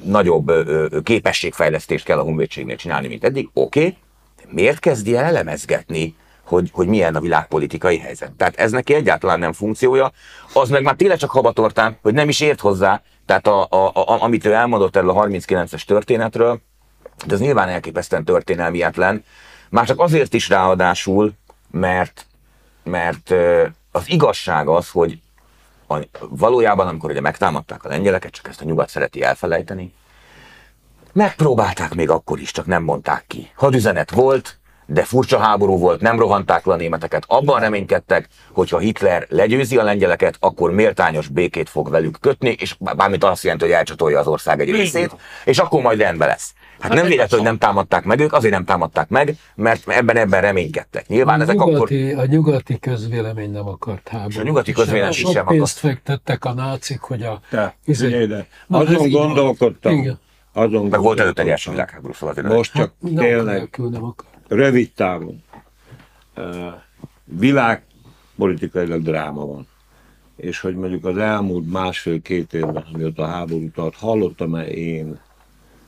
nagyobb ö, képességfejlesztést kell a honvédségnél csinálni, mint eddig, oké, de miért kezdi el elemezgetni, hogy, hogy milyen a világpolitikai helyzet. Tehát ez neki egyáltalán nem funkciója, az meg már tényleg csak habatortán, hogy nem is ért hozzá, tehát a, a, a, amit ő elmondott erről a 39-es történetről, de ez nyilván elképesztően történelmietlen, már csak azért is ráadásul, mert, mert az igazság az, hogy a, valójában, amikor ugye megtámadták a lengyeleket, csak ezt a nyugat szereti elfelejteni, megpróbálták még akkor is, csak nem mondták ki. Hadüzenet volt, de furcsa háború volt, nem rohanták le a németeket. Abban reménykedtek, hogy ha Hitler legyőzi a lengyeleket, akkor méltányos békét fog velük kötni, és bármit azt jelenti, hogy elcsatolja az ország egy részét, és akkor majd rendben lesz. Hát nem véletlen, hogy nem támadták meg ők, azért nem támadták meg, mert ebben ebben reménykedtek. Nyilván a ezek akkor... nyugati, a nyugati közvélemény nem akart háborút. És a nyugati közvélemény Sok sem pénzt fektettek a nácik, hogy a... Te, izé-. Na, Azon gondolkodtam. Igen. Azon Meg volt előtte egy első világháború, szóval azért Most csak Nem tényleg nélkül nem akart. Rövid távon. világpolitikailag dráma van. És hogy mondjuk az elmúlt másfél-két évben, amióta a háború tart, hallottam-e én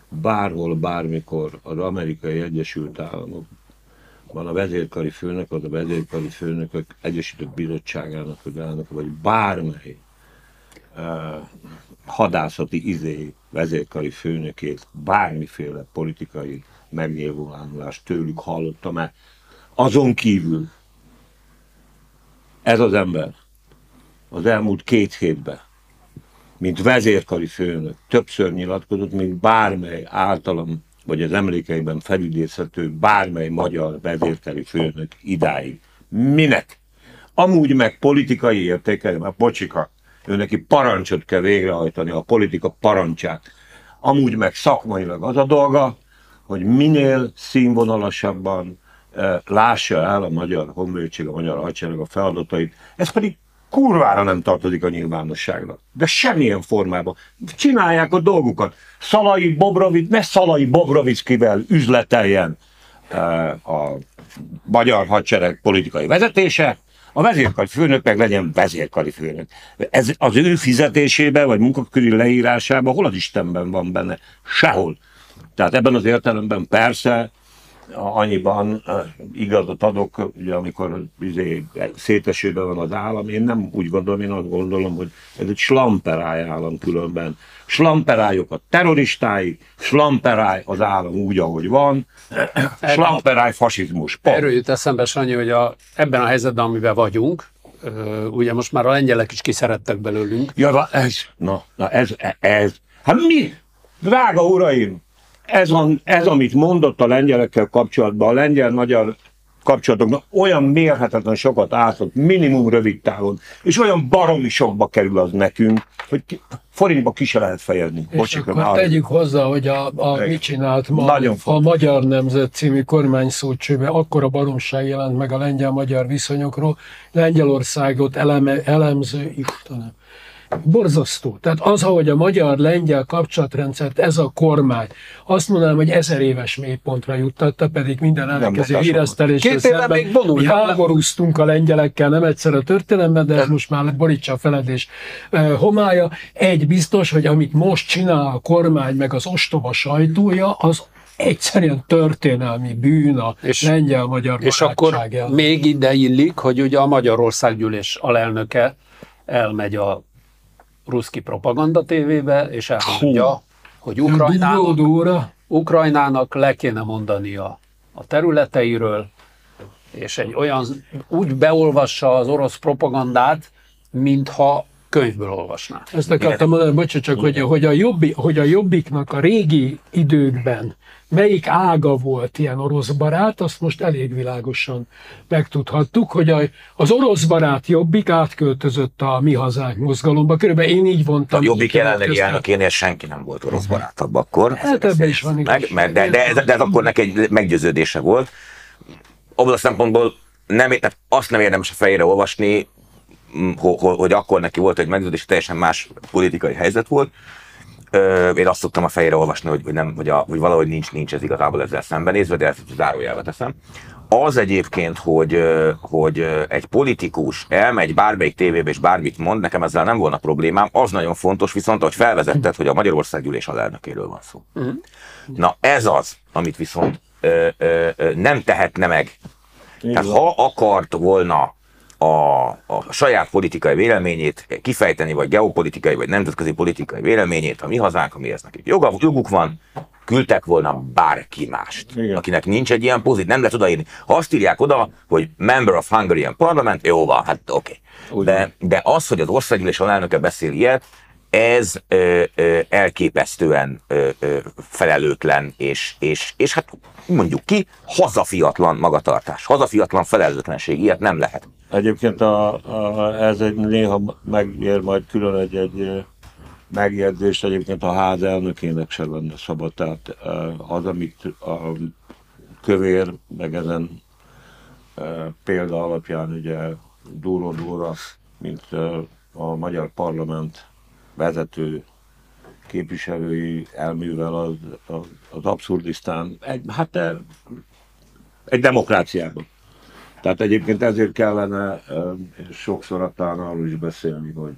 bárhol, bármikor az amerikai Egyesült Államok van a vezérkari főnök, az a vezérkari főnökök Egyesített Bizottságának az elnök, vagy bármely uh, hadászati izé vezérkari főnökét, bármiféle politikai megnyilvánulást tőlük hallottam mert Azon kívül ez az ember az elmúlt két hétben, mint vezérkari főnök, többször nyilatkozott, mint bármely általam vagy az emlékeiben felidézhető bármely magyar vezérkari főnök idáig. Minek? Amúgy meg politikai értéke, mert bocsika, ő neki parancsot kell végrehajtani, a politika parancsát. Amúgy meg szakmailag az a dolga, hogy minél színvonalasabban eh, lássa el a magyar honvédség, a magyar hadsereg a feladatait. Ez pedig kurvára nem tartozik a nyilvánosságra. De semmilyen formában. Csinálják a dolgukat. Szalai Bobrovic, ne Szalai Bobrovickivel üzleteljen eh, a magyar hadsereg politikai vezetése, a vezérkari főnök meg legyen vezérkari főnök. Ez az ő fizetésében, vagy munkaköri leírásában hol az Istenben van benne? Sehol. Tehát ebben az értelemben persze annyiban igazat adok, ugye amikor izé, szétesőben van az állam, én nem úgy gondolom, én azt gondolom, hogy ez egy slamperáj állam különben. Slamperályok a terroristái, slamperáj az állam úgy, ahogy van, slamperáj fasizmus. Pont. Erről jut eszembe, Sanyi, hogy a, ebben a helyzetben, amiben vagyunk, ugye most már a lengyelek is kiszerettek belőlünk. Ja, ez, na, na ez, ez, hát mi? Drága uraim, ez, van, ez, amit mondott a lengyelekkel kapcsolatban, a lengyel-magyar kapcsolatoknak olyan mérhetetlen sokat ártott, minimum rövid távon, és olyan baromi sokba kerül az nekünk, hogy forintba ki se lehet fejezni. És Bocsik, akkor tegyük hozzá, hogy a, a mit csinált ma Nagyon a Magyar Nemzet című kormányszócsőben akkora baromság jelent meg a lengyel-magyar viszonyokról, Lengyelországot eleme, elemző, Istenem, borzasztó. Tehát az, ahogy a magyar-lengyel kapcsolatrendszert ez a kormány, azt mondanám, hogy ezer éves mélypontra juttatta, pedig minden ellenkező híresztelésre szemben még mi háborúztunk a lengyelekkel, nem egyszer a történelemben, de ez most már borítsa a feledés homája. Egy biztos, hogy amit most csinál a kormány, meg az ostoba sajtója, az egyszerűen történelmi bűn a és, lengyel-magyar És akkor el. még ide illik, hogy ugye a Magyarországgyűlés alelnöke elmegy a ruszki propaganda tévébe, és elmondja, hogy Ukrajnának, Ukrajnának le kéne mondania a területeiről, és egy olyan, úgy beolvassa az orosz propagandát, mintha könyvből olvasná. Ezt akartam mondani, bocsánat, csak, hogy, hogy, a jobbik, hogy a jobbiknak a régi időkben melyik ága volt ilyen orosz barát, azt most elég világosan megtudhattuk, hogy az orosz barát jobbik átköltözött a mi hazánk mozgalomba. Körülbelül én így vontam. A jobbik jelenlegi elnökénél senki nem volt orosz barátabb akkor. Hát ebben is van meg, meg, de, de, ez, de ez akkor neki egy meggyőződése volt. Abban a szempontból nem, tehát azt nem érdemes a fejére olvasni, hogy akkor neki volt egy meggyőződés, teljesen más politikai helyzet volt én azt szoktam a fejére olvasni, hogy, hogy, nem, hogy, a, hogy valahogy nincs, nincs ez igazából ezzel szembenézve, de ezt zárójelbe teszem. Az egyébként, hogy, hogy egy politikus elmegy bármelyik tévébe és bármit mond, nekem ezzel nem volna problémám, az nagyon fontos, viszont hogy felvezetted, hogy a Magyarország gyűlés alelnökéről van szó. Mhm. Na ez az, amit viszont ö, ö, ö, nem tehetne meg. Tehát ha akart volna a, a saját politikai véleményét kifejteni, vagy geopolitikai, vagy nemzetközi politikai véleményét, a mi hazánk, amihez nekik joga, joguk van, küldtek volna bárki mást, Igen. akinek nincs egy ilyen pozit, nem lehet odaírni. Ha azt írják oda, hogy Member of Hungarian Parliament, jó van, hát oké. Okay. De, de az, hogy az országgyűlés alelnöke beszél ilyet, ez ö, ö, elképesztően ö, ö, felelőtlen, és, és, és hát mondjuk ki, hazafiatlan magatartás, hazafiatlan felelőtlenség, ilyet nem lehet. Egyébként a, a, ez egy néha megér majd külön egy, egy megjegyzést, egyébként a ház elnökének se lenne szabad, tehát az, amit a kövér, meg ezen példa alapján ugye Dúró Dúra, mint a magyar parlament vezető képviselői elművel az, az, abszurdisztán, egy, hát egy demokráciában Tehát egyébként ezért kellene ö, sokszor talán arról is beszélni, hogy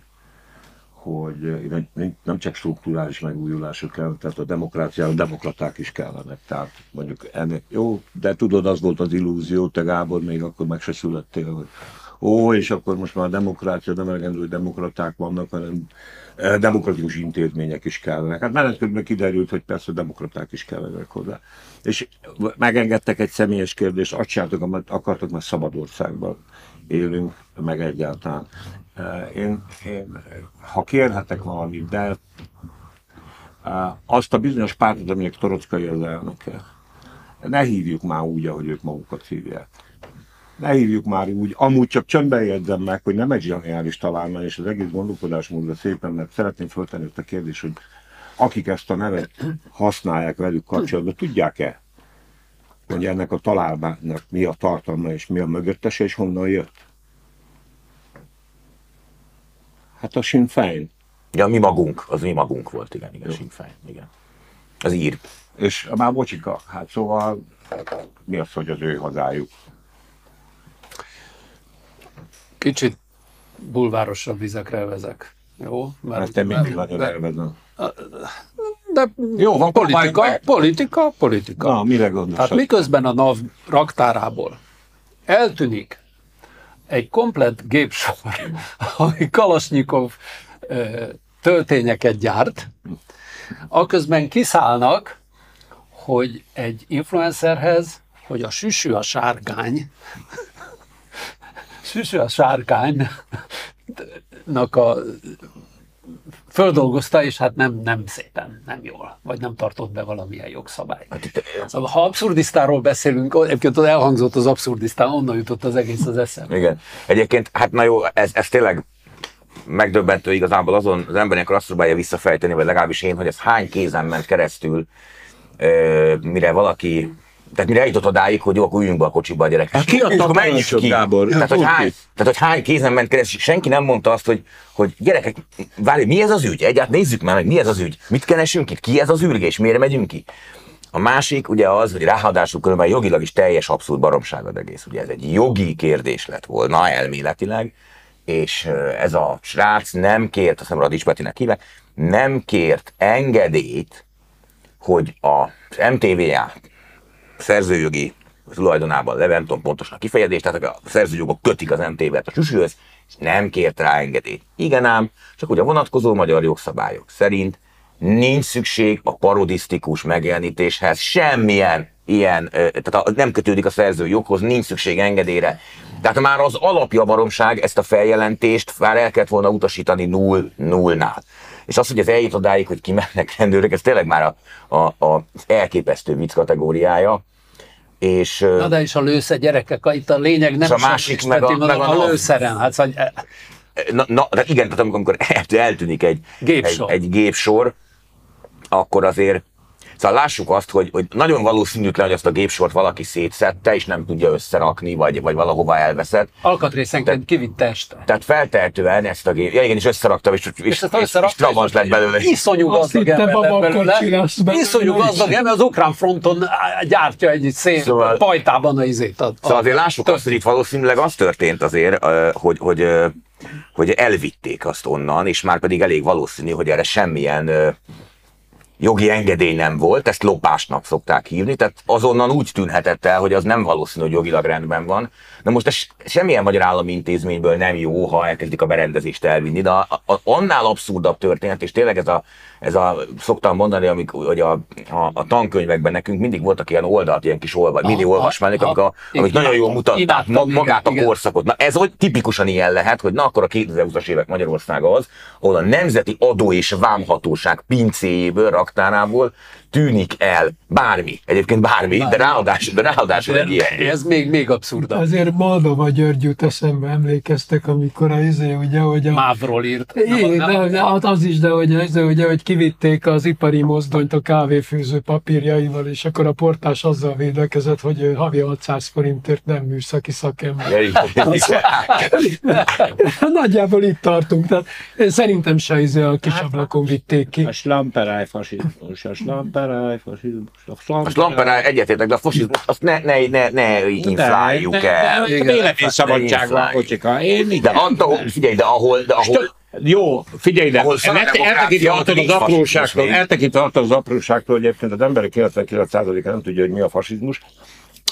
hogy ö, nem- csak strukturális megújulások kell, tehát a demokráciára demokraták is kellenek. Tehát mondjuk ennek, jó, de tudod, az volt az illúzió, te Gábor még akkor meg se születtél, hogy ó, és akkor most már a demokrácia, nem elegendő, hogy demokraták vannak, hanem eh, demokratikus intézmények is kellenek. Hát menet közben kiderült, hogy persze demokraták is kellenek hozzá. És megengedtek egy személyes kérdést, azt csináltok, amit akartok, mert szabad országban élünk, meg egyáltalán. Eh, Én, én ha kérhetek valamit, de eh, azt a bizonyos pártot, aminek Torockai az elnöke, ne hívjuk már úgy, ahogy ők magukat hívják. Ne hívjuk már úgy, amúgy csak csöndben jegyzem meg, hogy nem egy zseniális találmány, és az egész gondolkodásmódra szépen, mert szeretném föltenni ezt a kérdést, hogy akik ezt a nevet használják velük kapcsolatban, tudják-e, hogy ennek a találmánynak mi a tartalma és mi a mögöttese, és honnan jött? Hát a Sinn Féin. Ja, mi magunk, az mi magunk volt, igen, igen, Sinn Féin, igen. Az ír. És már bocsika, hát szóval mi az, hogy az ő hazájuk? Kicsit bulvárosabb vizekre vezek. Jó? Mert, Ezt én mindig nagyon elvezem. de Jó, van, politika, meg. politika, politika. Na, mire gondolsz? Tehát miközben a NAV raktárából eltűnik egy komplett gépsor, (laughs) ami Kalasnyikov töltényeket gyárt, aközben kiszállnak, hogy egy influencerhez, hogy a süsű a sárkány, süsű a sárkánynak a földolgozta, és hát nem, nem szépen, nem jól, vagy nem tartott be valamilyen jogszabályt. Hát itt, Szóval, ha abszurdisztáról beszélünk, egyébként ott elhangzott az abszurdisztán, onnan jutott az egész az eszembe. Igen. Egyébként, hát na jó, ez, ez tényleg megdöbbentő igazából azon az ember ilyenkor azt próbálja visszafejteni, vagy legalábbis én, hogy ez hány kézen ment keresztül, mire valaki tehát mire eljutott odáig, hogy jó, akkor üljünk be a kocsiba a gyerekek. Hát ki adta a tanácsot, Gábor? Tehát hogy, hány, tehát, hogy hány kézen ment keresztül, senki nem mondta azt, hogy, hogy gyerekek, várj, mi ez az ügy? Egyáltalán nézzük már meg, mi ez az ügy? Mit keresünk itt? Ki ez az űrgés? Miért megyünk ki? A másik ugye az, hogy ráadásul különben jogilag is teljes abszurd baromság az egész. Ugye ez egy jogi kérdés lett volna elméletileg, és ez a srác nem kért, azt hiszem Radics Petinek hívják, nem kért engedélyt, hogy az MTVA szerzőjogi tulajdonában Leventon pontosan a kifejezés, tehát a szerzőjogok kötik az MTV-t a süsűhöz, és nem kért rá engedélyt. Igen ám, csak ugye a vonatkozó magyar jogszabályok szerint nincs szükség a parodisztikus megjelenítéshez semmilyen ilyen, tehát nem kötődik a szerzőjoghoz, nincs szükség engedélyre. Tehát már az alapja baromság ezt a feljelentést már el kellett volna utasítani null, nullnál. És az, hogy ez eljut odáig, hogy kimennek (laughs) rendőrök, ez tényleg már a, a, a elképesztő vicc kategóriája. És, Na de is a lőszer gyerekek, itt a lényeg nem És a másik meg a- meg a a lőszeren. Hát, eh, Na, na de igen, tehát amikor, amikor el- eltűnik egy Gépsor. Egy, egy gépsor, akkor azért Szóval lássuk azt, hogy, hogy nagyon valószínűtlen, hogy azt a gépsort valaki szétszette, és nem tudja összerakni, vagy, vagy valahova elveszett. alkatrészenként kivitte este. Tehát feltehetően ezt a gép, ja igen, és összeraktam, és, és, és, és, és Trabant lett belőle. Iszonyú gazdag ember belőle. lesz belőle. Iszonyú gazdag ember, az ukrán fronton gyártja egy szép Szóval- pajtában a izét. A, Szóval azért lássuk azt, hogy itt valószínűleg az történt azért, hogy, hogy, hogy elvitték azt onnan, és már pedig elég valószínű, hogy erre semmilyen ö, jogi engedély nem volt, ezt lopásnak szokták hívni, tehát azonnan úgy tűnhetett el, hogy az nem valószínű, hogy jogilag rendben van. Na most ez semmilyen magyar állami intézményből nem jó, ha elkezdik a berendezést elvinni, de a, a, annál abszurdabb történet, és tényleg ez a, ez a szoktam mondani, amik, hogy a, a, a tankönyvekben nekünk mindig voltak ilyen oldalt, ilyen kis olva, mini olvasmányok, amik, a, amik nagyon jól mutatták ma- magát a korszakot. Na ez hogy tipikusan ilyen lehet, hogy na akkor a 2020-as évek Magyarországa az, ahol a Nemzeti Adó és Vámhatóság pincéjéből, raktárából tűnik el bármi, egyébként bármi, de ráadásul, de ráadásul egy ilyen. Ez még, még abszurdabb. Azért Moldova György jut eszembe, emlékeztek, amikor a izé, ugye, hogy a... Mávról írt. Igen, de, de az- az is, de hogy, az, ugye, hogy kivitték az ipari mozdonyt a kávéfőző papírjaival, és akkor a portás azzal védekezett, hogy ő havi 600 forintért nem műszaki szakember. (laughs) (laughs) Nagyjából itt tartunk, tehát szerintem se izé a kis ablakon vitték ki. A slamperáj fasizmus, a slamperáj Slamperáj, fasizmus. A A slamperáj. slamperá egyetértek, de a fasizmus azt ne, ne, ne, ne infláljuk el. Véleményszabadság van, infláljuk. kocsika. Én De igen. attól, figyelj, de ahol, de ahol, Jó, figyelj szakdemokrácia, eltekintve attól az apróságtól, eltekintve attól az apróságtól, hogy egyébként az emberek 99%-a nem tudja, hogy mi a fasizmus.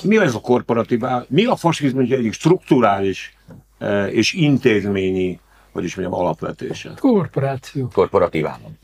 Mi ez a korporatív Mi a fasizmus egyik strukturális eh, és intézményi, hogy is mondjam, alapvetése? Korporáció. korporatív állam.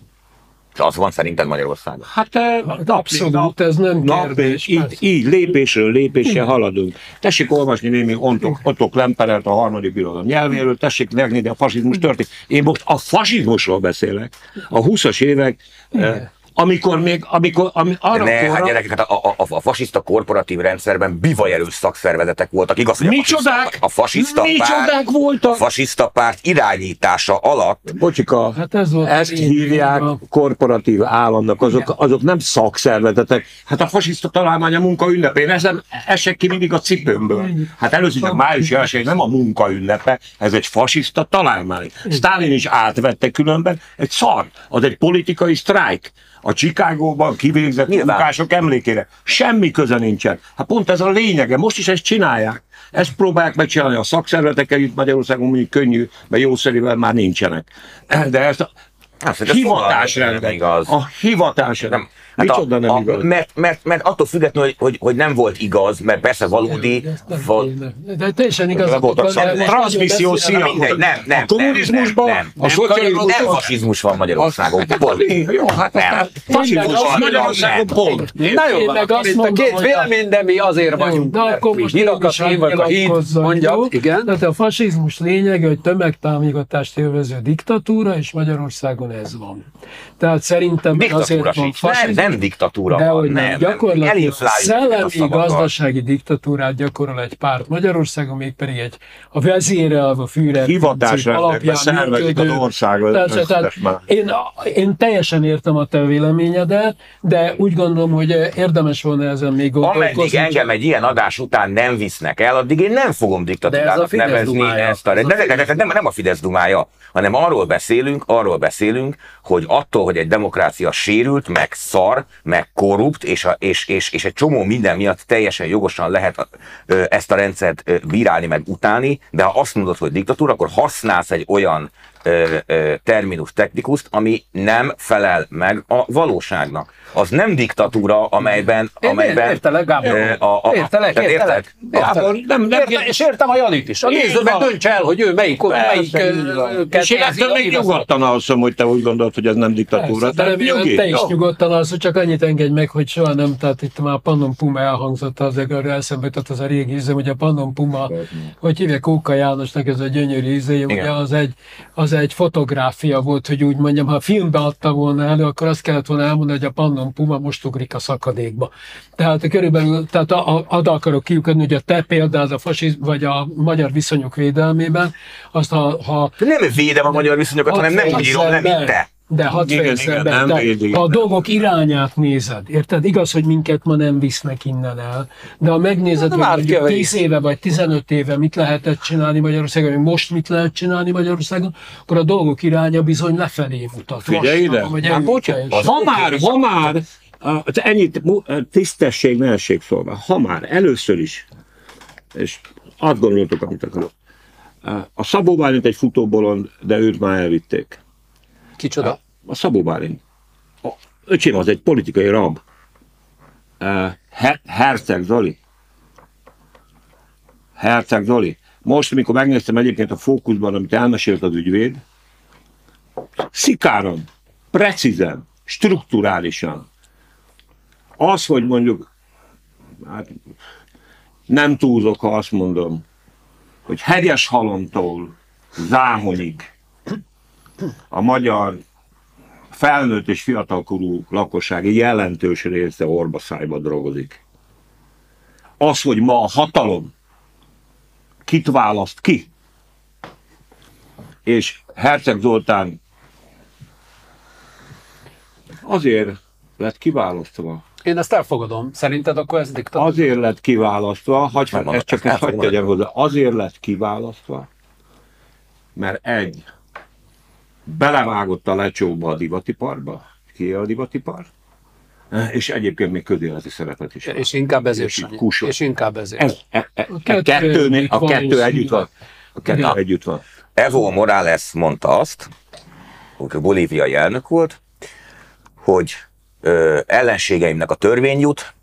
És az van szerinted Magyarországon? Hát eh, Abszolút, ez nem nap, kérdés. így, persze. így lépésről lépésre haladunk. Tessék olvasni némi Otto, Otto Klemperert a harmadik birodalom nyelvéről, tessék megnézni, de a fasizmus történt. Én most a fasizmusról beszélek, a 20-as évek, eh, amikor még, amikor, ami, arra Ne, hát korra- gyerekek, hát a, a, a, a fasiszta korporatív rendszerben bivajerős szakszervezetek voltak, igaz, hogy a Micsodák? fasiszta, a fasiszta párt, voltak? a fasiszta párt irányítása alatt Bocsika, Hát ez volt ezt a hívják a- korporatív államnak, azok, azok nem szakszervezetek. Hát a fasiszta találmány a munka ünnepén, ez nem esek ki mindig a cipőmből. Hát először is a május első nem a munka ünnepe, ez egy fasiszta találmány. Stalin is átvette különben, egy szar, az egy politikai sztrájk. A Chicagóban kivégzett Nyilván. munkások emlékére. Semmi köze nincsen. Hát pont ez a lényege. Most is ezt csinálják. Ezt próbálják megcsinálni a szakszervezetekkel, itt Magyarországon mondjuk könnyű, mert jószerivel már nincsenek. De ezt a igaz. a hivatásrendben. Nem, hát Micsoda a, nem a, igaz? Mert, mert, mert attól függetlenül, hogy, hogy, hogy nem volt igaz, mert persze valódi, nem val. De teljesen Nem igazatok voltak transmisszió szíja. mindegy, nem, nem, A kommunizmusban, nem, nem, a szocializmusban- nem fasizmus van Magyarországon. Pont. Jó, hát Nem. fasizmus van Magyarországon, pont. Na jó, van, itt a két vélemény, de mi azért vagyunk. de akkor mi most mégis én vagyok a híd, nyilatkozzak, mondja, jó? igen. Tehát a fasizmus lényege, hogy tömegtámogatást élvező diktatúra, és Magyarországon ez van. Tehát szerintem azért van. Nem, fasizmus, nem diktatúra de van. hogy nem, gyakorlatilag Elinfláljuk szellemi gazdasági diktatúrát gyakorol egy párt Magyarországon, mégpedig egy a vezérelv, a Führer Hivatásrendben alapján szervezik működő- az országot. Tehát már. én, én teljesen értem a te véleményedet, de úgy gondolom, hogy érdemes volna ezen még gondolkozni. Ameddig engem egy ilyen adás után nem visznek el, addig én nem fogom diktatúrának nevezni dumája. ezt a... Ez a De, de, de, nem, nem a Fidesz dumája, hanem arról beszélünk, arról beszélünk, hogy attól, hogy egy demokrácia sérült, meg szar, meg korrupt, és, a, és, és, és egy csomó minden miatt teljesen jogosan lehet ezt a rendszert ö, bírálni, meg utálni, de ha azt mondod, hogy diktatúra, akkor használsz egy olyan ö, terminus technikust, ami nem felel meg a valóságnak. Az nem diktatúra, amelyben... Én amelyben értelek, Gábor. ö, a, a, Értelek, értelek. Gábor, nem, nem, Értem, és értem a Janit is. Néző meg van. döntse el, hogy ő melyik, melyik ö, És én ettől még nyugodtan alszom, hogy te úgy gondolod, hogy ez nem diktatúra. Persze, remélem, nyugi. te is nyugodtan az, hogy csak annyit engedj meg, hogy soha nem, tehát itt már a Pannon Puma elhangzott az arra eszembe jutott az a régi üzem, hogy a Pannon Puma, hogy hívják Kóka Jánosnak ez a gyönyörű izé, ugye az egy, az egy fotográfia volt, hogy úgy mondjam, ha filmbe adta volna elő, akkor azt kellett volna elmondani, hogy a Pannon Puma most ugrik a szakadékba. Tehát körülbelül, tehát a, a, ad akarok kiukadni, hogy a te példád a fasiz, vagy a magyar viszonyok védelmében, azt ha, ha Nem védem a magyar viszonyokat, hanem nem úgy írom, nem itt te. De hadd Igen, fejezzem igen, be, nem de ha a dolgok irányát nézed, érted? Igaz, hogy minket ma nem visznek innen el, de ha megnézed, Na, hogy már mondjuk kevés. 10 éve vagy 15 éve mit lehetett csinálni Magyarországon, vagy most mit lehet csinálni Magyarországon, akkor a dolgok iránya bizony lefelé mutat. Figyelj ide. Hát. Ha már, ha már, ennyit tisztesség, melség szólva, ha már először is, és azt gondoltok, amit akarok, a Szabó Bálint egy futóbolond, de őt már elvitték. Kicsoda? A Szabó Bálint. A öcsém az egy politikai rab. Her- Herceg Zoli. Herceg Zoli. Most, amikor megnéztem egyébként a fókuszban, amit elmesélt az ügyvéd, szikáran, precízen, strukturálisan. Az, hogy mondjuk, hát nem túlzok, ha azt mondom, hogy hegyes halomtól Záhonyig a magyar felnőtt és fiatalkorú lakosság jelentős része orbaszájba drogozik. Az, hogy ma a hatalom kit választ ki, és Herceg Zoltán azért lett kiválasztva, Én ezt elfogadom. Szerinted akkor ez diktatúra? azért lett kiválasztva, hagy, Nem mondom, ezt csak ezt ezt hagy elfogadom. tegyem hozzá, azért lett kiválasztva, mert egy, belevágott a lecsóba a divatiparba, ki a divatipar, és egyébként még közéleti szerepet is. És inkább ezért És kusol. És inkább ezért. Ez, e, e, A a, kettő kettő, együtt a van, kettő együtt van. A kettő Ja. együtt van. Evo Morales mondta azt, hogy bolíviai elnök volt, hogy ö, ellenségeimnek a törvény jut,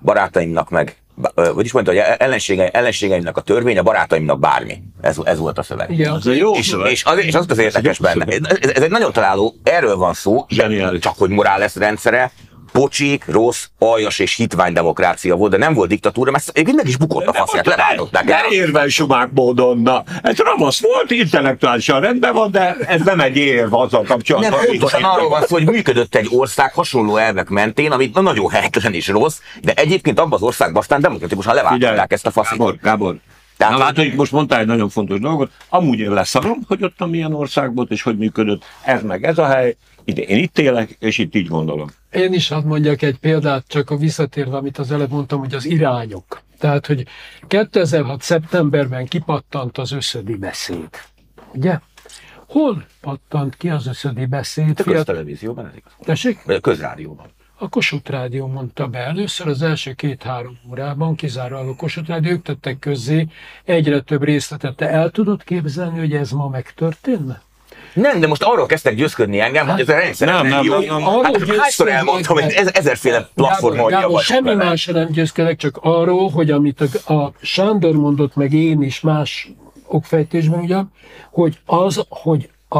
barátaimnak meg, ö, vagyis mondta, hogy ellensége, ellenségeimnek a törvény, a barátaimnak bármi. Ez, ez volt a szöveg. Igen, Ez egy jó És, szöveg. és, az, és az az érdekes Ez egy benne. Ez, ez egy nagyon találó, erről van szó, Zseniális. csak hogy Morales rendszere, pocsik, rossz, aljas és hitvány demokrácia volt, de nem volt diktatúra, mert meg is bukott a faszját, levállották Ne el. érvel sumák módon, na. Ez ravasz volt, intellektuálisan rendben van, de ez nem egy érv azzal kapcsolatban. Nem, pontosan arról van szó, hogy működött egy ország hasonló elvek mentén, amit na, nagyon helytelen és rossz, de egyébként abban az országban aztán demokratikusan leváltották ezt a faszit. Gábor, Gábor. Tehát- Na látod, itt most mondtál egy nagyon fontos dolgot. Amúgy én leszarom, hogy ott milyen ország volt, és hogy működött. Ez meg ez a hely. Ide, én itt élek, és itt így gondolom. Én is hadd mondjak egy példát, csak a visszatérve, amit az előbb mondtam, hogy az irányok. Tehát, hogy 2006. szeptemberben kipattant az összödi beszéd. Ugye? Hol pattant ki az összödi beszéd? A köztelevízióban ez igaz. Tessék? Vagy a közrádióban. A Kossuth Rádió mondta be először az első két-három órában, kizárólag a Kossuth Rádió, ők tettek közzé egyre több részletet. Te el tudod képzelni, hogy ez ma megtörténne? Nem, de most arról kezdtek győzködni engem, hogy ez a rendszer Nem, nem, jó. nem, nem. Arról Hát hányszor elmondtam, hogy ez, ezerféle platform Gábor, Gábor, semmi másra nem győzkedek, csak arról, hogy amit a, a Sándor mondott, meg én is más okfejtésben, ugye, hogy az, hogy a,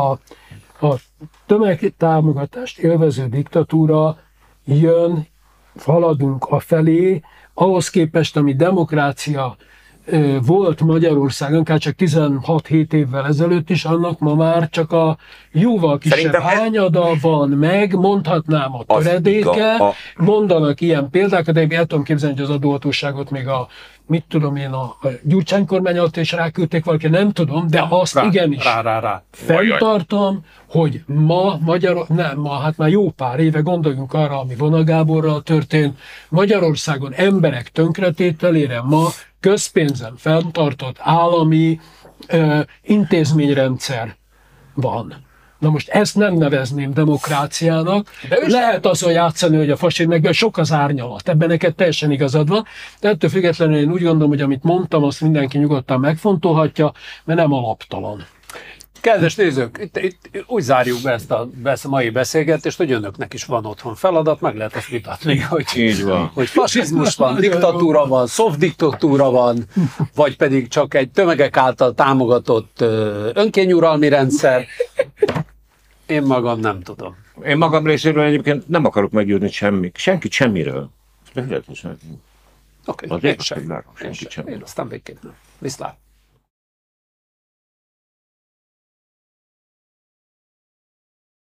a tömegtámogatást élvező diktatúra jön, haladunk a felé, ahhoz képest, ami demokrácia volt Magyarországon, akár csak 16-7 évvel ezelőtt is, annak ma már csak a jóval kisebb Szerintem ez- hányada van meg, mondhatnám a töredéke, a- mondanak ilyen példákat, de én el tudom képzelni, hogy az adóhatóságot még a, mit tudom én, a, a Gyurcsány kormány alatt is ráküldték valaki, nem tudom, de azt Rá, igenis Rá, rá, rá. fenntartom, hogy ma Magyar, nem ma, hát már jó pár éve gondoljunk arra, ami Vonagáborral történt, Magyarországon emberek tönkretételére ma közpénzen fenntartott állami ö, intézményrendszer van. Na most ezt nem nevezném demokráciának. De Lehet azon játszani, hogy a fasizmusban sok az árnyalat. Ebben neked teljesen igazad van. De ettől függetlenül én úgy gondolom, hogy amit mondtam, azt mindenki nyugodtan megfontolhatja, mert nem alaptalan. Kedves nézők, itt, itt úgy zárjuk be ezt a, be ezt a mai beszélgetést, hogy önöknek is van otthon feladat, meg lehet ezt vitatni, (laughs) hogy, Így van. hogy fasizmus van, diktatúra van, soft diktatúra van, vagy pedig csak egy tömegek által támogatott önkényuralmi rendszer. Én magam nem tudom. Én magam részéről egyébként nem akarok meggyőzni semmi, senkit semmiről. Oké, Az én sem. senkit sem. Én aztán végképp nem. Viszlát.